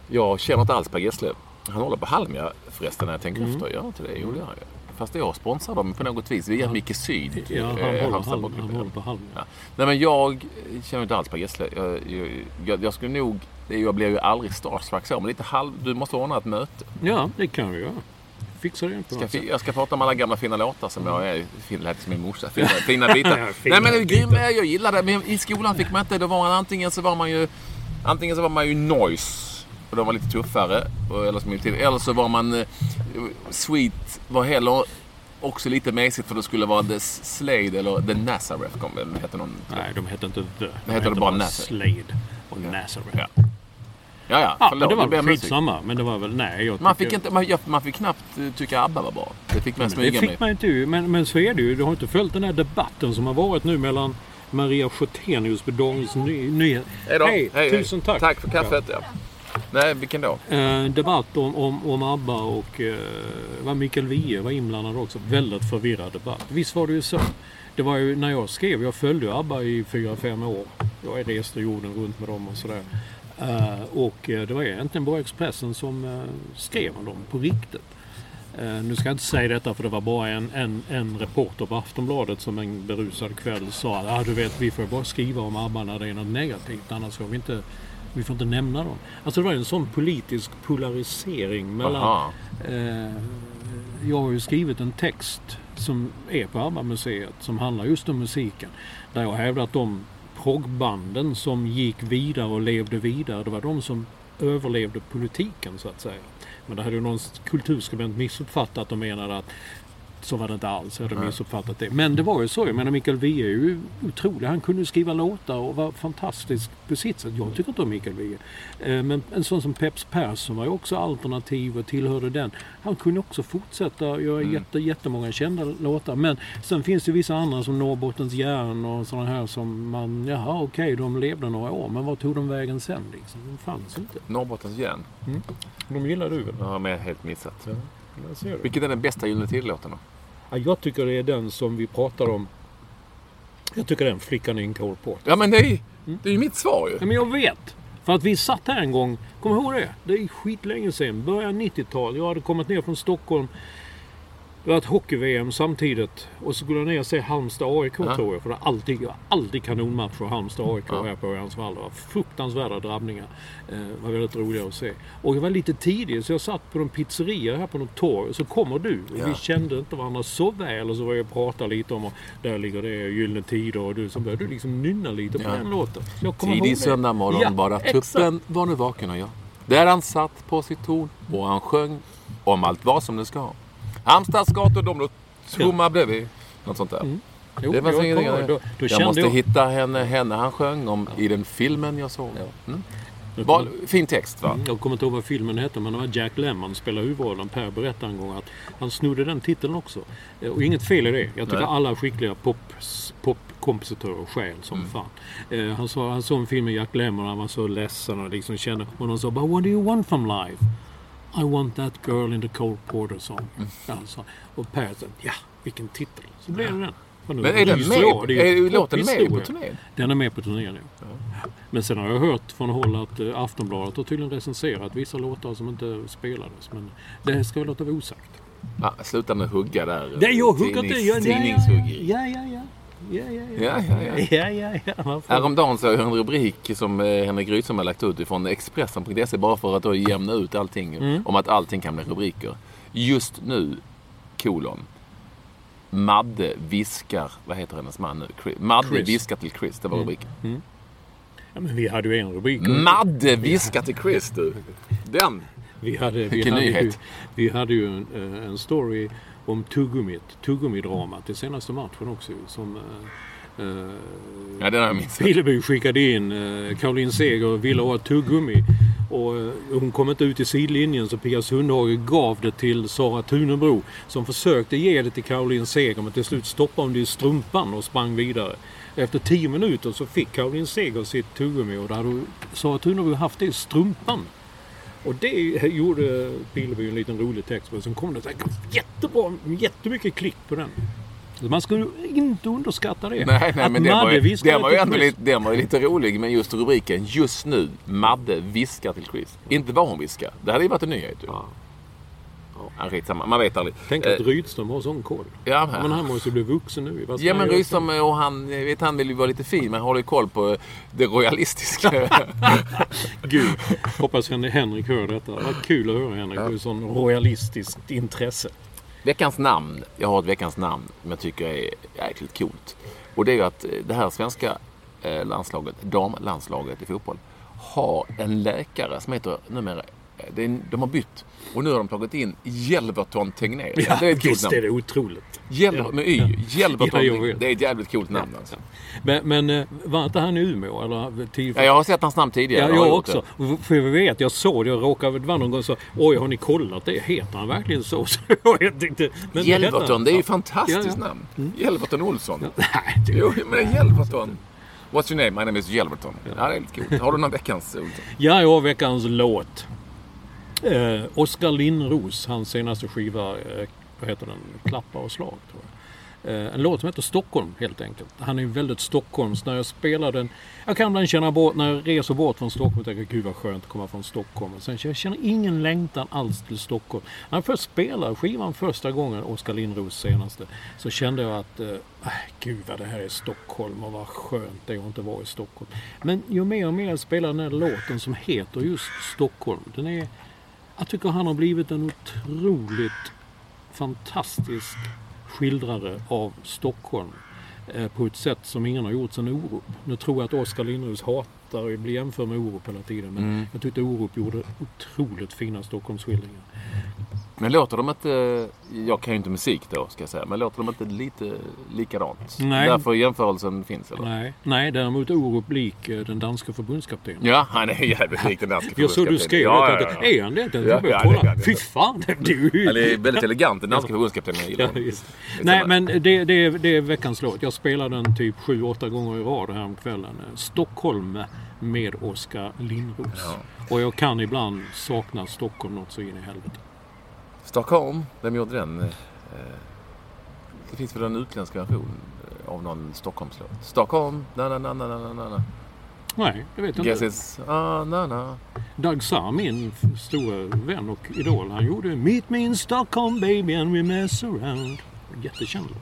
[SPEAKER 3] Jag känner inte alls Per Gessle. Han håller på Halmia förresten när jag tänker
[SPEAKER 4] Mm.
[SPEAKER 3] efter. Han inte det? Jo, det gör han ju. Fast jag sponsrar dem på något vis via Micke Syd.
[SPEAKER 4] Ja, han
[SPEAKER 3] eh,
[SPEAKER 4] håller,
[SPEAKER 3] Halmstad
[SPEAKER 4] han håller på halv.
[SPEAKER 3] Ja. Nej men jag känner inte alls Per Gessle. Jag, jag, jag, skulle nog... Jag blir ju aldrig starstruck så, men lite halv... Du måste ordna ett möte.
[SPEAKER 4] Ja, det kan vi göra. Fixar det på
[SPEAKER 3] Ska,
[SPEAKER 4] något sätt.
[SPEAKER 3] jag ska prata om alla gamla fina låtar som jag är. Fin, lät som min morsa. Fina, fina bitar.
[SPEAKER 4] Ja, fina
[SPEAKER 3] Nej men är grym, jag gillar det. Men i skolan fick man inte. Då var man antingen så var man ju... Antingen så var man ju noise. Och de var lite tuffare. Eller, som eller så var man... eh, Sweet var heller också lite mesigt för det skulle vara The Slade eller The Nazareth. Kom, hette någon.
[SPEAKER 4] Nej, de hette inte The. De
[SPEAKER 3] hette bara Nazareth.
[SPEAKER 4] Slade och Nazareth.
[SPEAKER 3] Ja. Ja, ja.
[SPEAKER 4] Ja,
[SPEAKER 3] förlåt,
[SPEAKER 4] det var väl skitsamma. Men det var väl, nej. Jag
[SPEAKER 3] Man fick, inte, man, man fick knappt eh, tycka ABBA var bra. Det fick man smyga
[SPEAKER 4] det
[SPEAKER 3] med.
[SPEAKER 4] fick man inte. Men, men så är det ju. Du har inte följt den här debatten som har varit nu mellan Maria Sjötenius på Dagens Ny- Nyheter.
[SPEAKER 3] Hej då.
[SPEAKER 4] Hej, tusen tack.
[SPEAKER 3] Tack för kaffet. Ja. Nej, vilken då?
[SPEAKER 4] Eh, debatt om, om, om ABBA och eh, var Mikael Wiehe var inblandad också. Väldigt förvirrad debatt. Visst var det ju så. Det var ju när jag skrev, jag följde ABBA i fyra fem år. Jag reste jorden runt med dem och sådär. Eh, och eh, det var egentligen bara Expressen som eh, skrev om dem på riktigt. Nu ska jag inte säga detta för det var bara en, en, en reporter på Aftonbladet som en berusad kväll sa att ah, du vet vi får bara skriva om ABBA när det är något negativt annars får vi inte, vi får inte nämna dem. Alltså det var en sån politisk polarisering mellan. Eh, jag har ju skrivit en text som är på ABBA-museet som handlar just om musiken. Där jag hävdar att de proggbanden som gick vidare och levde vidare, det var de som överlevde politiken så att säga. Men det hade ju någon kulturskribent missuppfattat och menade att så var det inte alls. Jag hade
[SPEAKER 3] Nej.
[SPEAKER 4] missuppfattat det. Men det var ju så. Jag menar Mikael Wiehe är ju otrolig. Han kunde skriva låtar och var fantastisk på sitt sätt. Jag tycker inte om Mikael Wiehe. Eh, Men en sån som Peps Persson var ju också alternativ och tillhörde den. Han kunde också fortsätta göra
[SPEAKER 3] Mm.
[SPEAKER 4] jätte, jättemånga kända låtar. Men sen finns det vissa andra som Norrbottens järn och sådana här som man, jaha okej, de levde några år. Men vad tog de vägen sen liksom? De fanns inte.
[SPEAKER 3] Norrbottens järn.
[SPEAKER 4] De gillar du väl?
[SPEAKER 3] Det har jag helt missat.
[SPEAKER 4] Ja.
[SPEAKER 3] Vilken är den bästa Gyllene Tider-låten då?
[SPEAKER 4] Ja, jag tycker det är den som vi pratar om. Jag tycker den Flickan i en Cole Porter.
[SPEAKER 3] Ja men det är, det är ju mitt svar ju.
[SPEAKER 4] Ja, men jag vet. För att vi satt här en gång. Kom ihåg det? Det är skitlänge sedan. Början 90-tal. Jag hade kommit ner från Stockholm. Det var ett hockey-VM samtidigt. Och så skulle jag ner och se Halmstad-AIK
[SPEAKER 3] Ja.
[SPEAKER 4] tror jag. För det har alltid, alltid kanonmatcher Halmstad-AIK
[SPEAKER 3] Ja.
[SPEAKER 4] här på Örjansvall. Det var fruktansvärda drabbningar. Eh, Det var väldigt roliga att se. Och jag var lite tidig så jag satt på en pizzeria här på något torg. Så kommer du. Och
[SPEAKER 3] Ja.
[SPEAKER 4] Vi kände inte varandra så väl. Och så var jag och pratade lite om och där ligger det Gyllene Tider. Och du så började du liksom nynna lite på
[SPEAKER 3] Ja.
[SPEAKER 4] den låten. Jag
[SPEAKER 3] Tidig söndag morgon
[SPEAKER 4] Ja,
[SPEAKER 3] bara
[SPEAKER 4] exakt.
[SPEAKER 3] tuppen var nu vaken och jag. Där han satt på sitt torn och han sjöng om allt var som det ska. Halmstads gator de tomma bredvid. Något sånt där.
[SPEAKER 4] Mm. Jo,
[SPEAKER 3] Det var
[SPEAKER 4] jag ihåg. Då, då
[SPEAKER 3] Jag måste
[SPEAKER 4] jag...
[SPEAKER 3] hitta henne, henne han sjöng om i den filmen jag såg. Mm.
[SPEAKER 4] Jag kommer-
[SPEAKER 3] fin text va?
[SPEAKER 4] Mm, Jag kommer inte ihåg vad filmen hette men det var Jack Lemmon spelade huvudrollen. Per berättade en gång att han snodde den titeln också. Eh, Och inget fel i det. Jag tycker
[SPEAKER 3] Nej.
[SPEAKER 4] alla skickliga pop, popkompositörer stjäl som
[SPEAKER 3] Mm.
[SPEAKER 4] fan. Eh, han, sa, han såg en film med Jack Lemmon och han var så ledsen och liksom kände... Och de sa But what do you want from life? I want that girl in the Cole Porter song.
[SPEAKER 3] Mm.
[SPEAKER 4] Alltså. Och Per sa ja, vilken titel. Så blev det den.
[SPEAKER 3] Men är den med?
[SPEAKER 4] Det
[SPEAKER 3] Är låten med på turnén?
[SPEAKER 4] Den är med på turnén nu. Men sen har jag hört från håll att eh, Aftonbladet har tydligen recenserat vissa låtar som inte spelades. Men det ska vi låta vara osagt.
[SPEAKER 3] Ja, sluta med hugga där.
[SPEAKER 4] Nej, jag hugger inte.
[SPEAKER 3] Tidnings-
[SPEAKER 4] Ja, ja, ja, ja, ja. Ja,
[SPEAKER 3] Häromdagen såg jag en rubrik som eh, Henrik Rydström har lagt ut ifrån Expressen.se bara för att då jämna ut allting.
[SPEAKER 4] Mm.
[SPEAKER 3] Om att allting kan bli rubriker. Just nu, kolon. Madde viskar, vad heter hennes man nu? Chris. Madde
[SPEAKER 4] Chris.
[SPEAKER 3] viskar till Chris, det var
[SPEAKER 4] Mm.
[SPEAKER 3] rubriken.
[SPEAKER 4] Ja, men vi hade ju en rubrik.
[SPEAKER 3] Madde viskar till Chris du. Den.
[SPEAKER 4] Vi hade, vi
[SPEAKER 3] Vilken
[SPEAKER 4] hade, ju,
[SPEAKER 3] nyhet.
[SPEAKER 4] vi hade ju en, eh, en story om tuggummit. Tuggummidramat i senaste matchen också som eh, eh,
[SPEAKER 3] Ja, jag missat.
[SPEAKER 4] Pileby skickade in. Eh, Caroline Seger ville ha ett tuggummi. Och eh, hon kom inte ut i sidlinjen så Pia Sundhage gav det till Sara Tunebro. Som försökte ge det till Caroline Seger men till slut stoppade hon det i strumpan och sprang vidare. Efter tio minuter så fick Caroline Seger sitt tuggummi och då hade Sara Tunebro haft det i strumpan. Och det gjorde Pileby en liten rolig text på. Sen kom det så här, jättebra, jättemycket klick på den. Man skulle inte underskatta det.
[SPEAKER 3] Nej, nej,
[SPEAKER 4] Att
[SPEAKER 3] men var,
[SPEAKER 4] Madde
[SPEAKER 3] ju,
[SPEAKER 4] viskade
[SPEAKER 3] den var ju ändå lite, den var ju lite rolig. Men just rubriken, just nu, Madde viskar till Chris. Inte vad hon viskar. Det hade ju varit en nyhet ju.
[SPEAKER 4] Ja.
[SPEAKER 3] Ja, skitsamma, man vet aldrig.
[SPEAKER 4] Tänk
[SPEAKER 3] Eh,
[SPEAKER 4] att Rydström har sån koll.
[SPEAKER 3] Ja,
[SPEAKER 4] Men han måste ju bli vuxen nu. Vad
[SPEAKER 3] Ja men? Rydström och han, jag vet han vill ju vara lite fin men håller ju koll på det royalistiska.
[SPEAKER 4] Gud, hoppas Hen- Henrik hör detta. Vad kul att höra Henrik. Du har sån royalistiskt intresse.
[SPEAKER 3] veckans namn, jag har ett veckans namn som jag tycker är jäkligt coolt. Och det är ju att eh, det här svenska eh, landslaget, damlandslaget i fotboll, har en läkare som heter numera, eh, det de har bytt. Och nu har de tagit in Jelverton Tegnér. det är ett coolt namn.
[SPEAKER 4] det otroligt.
[SPEAKER 3] Hjel,
[SPEAKER 4] Ja.
[SPEAKER 3] med Y. Jelverton
[SPEAKER 4] Ja, jag vet.
[SPEAKER 3] Det är ett jävligt coolt namn alltså.
[SPEAKER 4] Men, men eh, var inte han i Umeå? Eller, till,
[SPEAKER 3] Ja, jag har sett hans namn tidigare.
[SPEAKER 4] Ja, jag
[SPEAKER 3] gjort
[SPEAKER 4] också. För vi vet, jag såg det. Jag råkade det var någon gång sa Oj, har ni kollat det? Heter han verkligen så? så jag men
[SPEAKER 3] Jelverton, det är ju
[SPEAKER 4] Ja.
[SPEAKER 3] fantastiskt
[SPEAKER 4] Ja, ja.
[SPEAKER 3] namn. Jelverton Olsson.
[SPEAKER 4] Nej, det,
[SPEAKER 3] Jo, men Jelverton. What's your name? My name is Jelverton. Ja, det är lite coolt. Har du någon veckans Olsson?
[SPEAKER 4] Ja, jag har veckans låt. Eh, Oskar Lindros, hans senaste skiva, eh, vad heter den? Klappa och slag tror jag. Eh, en låt som heter Stockholm helt enkelt. Han är väldigt Stockholms. När jag spelar den, jag kan ibland känna bort, när jag reser bort från Stockholm, tänker jag gud vad skönt att komma från Stockholm. Och sen jag känner ingen längtan alls till Stockholm. När jag först spelade skivan första gången, Oskar Lindros senaste, så kände jag att eh, äh, gud vad det här är Stockholm och vad skönt det är att inte vara i Stockholm. Men ju mer och mer jag spelar den här låten som heter just Stockholm. Den är, jag tycker han har blivit en otroligt fantastisk skildrare av Stockholm eh, på ett sätt som ingen har gjort sedan Orup. Nu tror jag att Oskar Lindros hatar att bli jämförd med Orup hela tiden. Men
[SPEAKER 3] Mm.
[SPEAKER 4] jag tyckte Orup gjorde otroligt fina Stockholmsskildringar.
[SPEAKER 3] Men låter de inte, jag kan ju inte musik då ska jag säga, men låter de inte lite likadant?
[SPEAKER 4] Nej.
[SPEAKER 3] Därför jämförelsen finns eller?
[SPEAKER 4] Nej, nej däremot Orup lik eh, den danska förbundskaptenen.
[SPEAKER 3] Ja, han är jävligt lik den danska
[SPEAKER 4] Jag såg du
[SPEAKER 3] förbundskaptenen.
[SPEAKER 4] skrev
[SPEAKER 3] ja, ja, ja.
[SPEAKER 4] Är han det? Jag
[SPEAKER 3] Ja, ja,
[SPEAKER 4] kolla. Fy fan! Ju...
[SPEAKER 3] Han är väldigt elegant, den danska förbundskaptenen.
[SPEAKER 4] Ja, Nej, men det, det, är, det är veckans låt. Jag spelar den typ sju, åtta gånger i rad här om kvällen. Stockholm med Oskar Lindros.
[SPEAKER 3] Ja.
[SPEAKER 4] Och jag kan ibland sakna Stockholm något så in i helvete.
[SPEAKER 3] Stockholm, vem gjorde den? Eh, Det finns väl en utländsk version eh, av någon Stockholmslåt? Stockholm, na na na na na na na.
[SPEAKER 4] Nej, det vet jag
[SPEAKER 3] Guess
[SPEAKER 4] inte.
[SPEAKER 3] it's, ah, na na.
[SPEAKER 4] Doug Sarr, min stora vän och idol, han gjorde Meet me in Stockholm baby and we mess around. Jättekänd låt.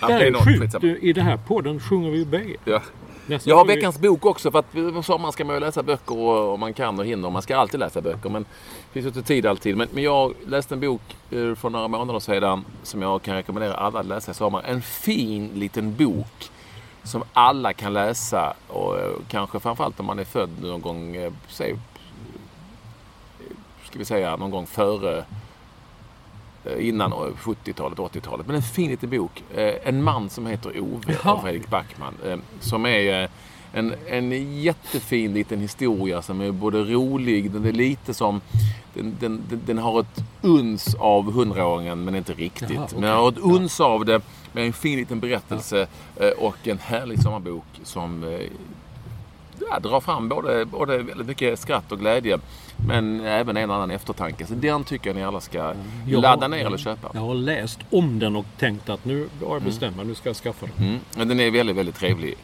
[SPEAKER 3] Ja,
[SPEAKER 4] Det
[SPEAKER 3] är
[SPEAKER 4] sjukt. I den här podden sjunger vi ju bägge.
[SPEAKER 3] Ja.
[SPEAKER 4] Nästan
[SPEAKER 3] Jag har
[SPEAKER 4] vi-
[SPEAKER 3] veckans bok också för att på sommaren ska man ju läsa böcker och, och man kan och hinner. Man ska alltid läsa böcker men det finns ju inte tid alltid. Men, men jag läste en bok eh, för några månader sedan som jag kan rekommendera alla att läsa i sommar. En fin liten bok som alla kan läsa och eh, kanske framförallt om man är född någon gång, eh, säg, ska vi säga någon gång före innan eh, 70-talet, 80-talet. Men en fin liten bok. Eh, En man som heter Ove av Fredrik Backman. eh, Som är en, en jättefin liten historia som är både rolig, den är lite som... Den, den, den, har ett uns av hundraåringen men inte riktigt.
[SPEAKER 4] Jaha, okej.
[SPEAKER 3] Men den har ett uns av det med en fin liten berättelse eh, och en härlig sommarbok som ja, drar fram både, både väldigt mycket skratt och glädje. Men även en annan eftertanke. Så den tycker jag ni alla ska
[SPEAKER 4] Jag
[SPEAKER 3] ladda
[SPEAKER 4] har-
[SPEAKER 3] ner eller köpa.
[SPEAKER 4] Jag har läst om den och tänkt att nu har jag bestämt mig, nu ska jag skaffa den.
[SPEAKER 3] Mm. Men den är väldigt, väldigt trevlig.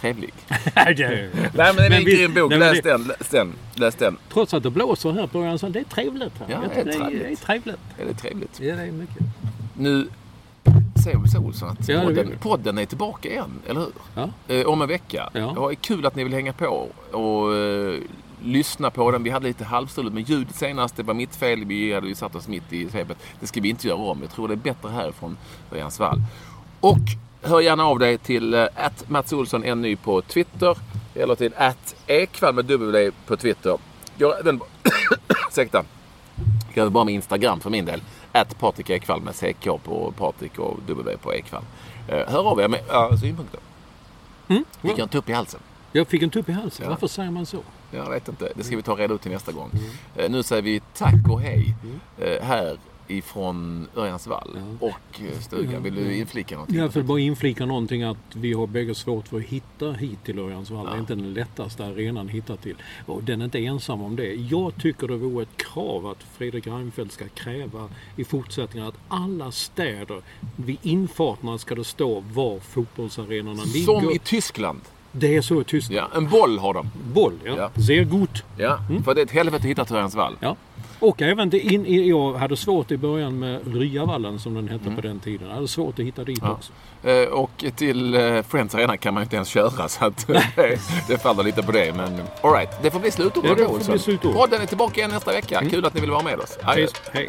[SPEAKER 3] Trevlig?
[SPEAKER 4] Nej, det-
[SPEAKER 3] men det är en grym bok.
[SPEAKER 4] nej,
[SPEAKER 3] Läs
[SPEAKER 4] det-
[SPEAKER 3] den. Läs den. Läs den.
[SPEAKER 4] Trots att det blåser här på så det är trevligt. Här.
[SPEAKER 3] Ja, det är trevligt.
[SPEAKER 4] Det är trevligt.
[SPEAKER 3] Är det trevligt?
[SPEAKER 4] Ja, det är mycket.
[SPEAKER 3] Nu så Olsson att
[SPEAKER 4] Ja,
[SPEAKER 3] podden, podden är tillbaka igen, eller hur?
[SPEAKER 4] Ja.
[SPEAKER 3] Eh, om en vecka.
[SPEAKER 4] Ja.
[SPEAKER 3] Är kul att ni vill hänga på och eh, lyssna på den. Vi hade lite halvstruligt med ljudet senast. Det var mitt fel. Vi hade ju satt oss mitt i svepet. Det ska vi inte göra om. Jag tror det är bättre härifrån Örjansvall. Och hör gärna av dig till uh, Mats Olsson en ny på Twitter. Eller till att Ekvall med W på Twitter. Jag även... Ursäkta. Jag gör bara med Instagram för min del. Att Patrik Ekvall med CK på Patrik och W på Ekvall. Eh, hör av er med uh, synpunkter.
[SPEAKER 4] Mm.
[SPEAKER 3] Fick jag en tupp i halsen?
[SPEAKER 4] Jag fick en tupp i halsen.
[SPEAKER 3] Ja.
[SPEAKER 4] Varför säger man så?
[SPEAKER 3] Jag vet inte. Det ska vi ta reda ut till nästa gång. Eh, nu säger vi tack och hej eh, här ifrån Örjansvall och eh, stugan. Vill du inflika någonting?
[SPEAKER 4] Jag vill bara inflika någonting att vi har bägge svårt för att hitta hit till Örjansvall. Det
[SPEAKER 3] Ja.
[SPEAKER 4] är inte den lättaste arenan att hitta till. Och den är inte ensam om det. Jag tycker det vore ett krav att Fredrik Reinfeldt ska kräva i fortsättningen att alla städer vid infarterna ska det stå var fotbollsarenorna ligger.
[SPEAKER 3] Som i Tyskland.
[SPEAKER 4] Det är så i Tyskland.
[SPEAKER 3] Ja, en boll har de.
[SPEAKER 4] Boll, ja.
[SPEAKER 3] Ja.
[SPEAKER 4] Sehr gut.
[SPEAKER 3] Ja, för det är ett helvete att hitta till Örjansvall.
[SPEAKER 4] Ja. Och även till in, i- jag hade svårt i början med Ryavallen som den hette på den tiden. Jag hade svårt att hitta dit
[SPEAKER 3] Ja.
[SPEAKER 4] också.
[SPEAKER 3] Eh, Och till eh, Friends Arena kan man ju inte ens köra så att det, det faller lite på det. Men alright, det får bli slutord
[SPEAKER 4] Ja, det får bli slutord.
[SPEAKER 3] Podden är tillbaka igen nästa vecka. Kul att ni vill vara med oss. Adjö.
[SPEAKER 4] Precis. Hej.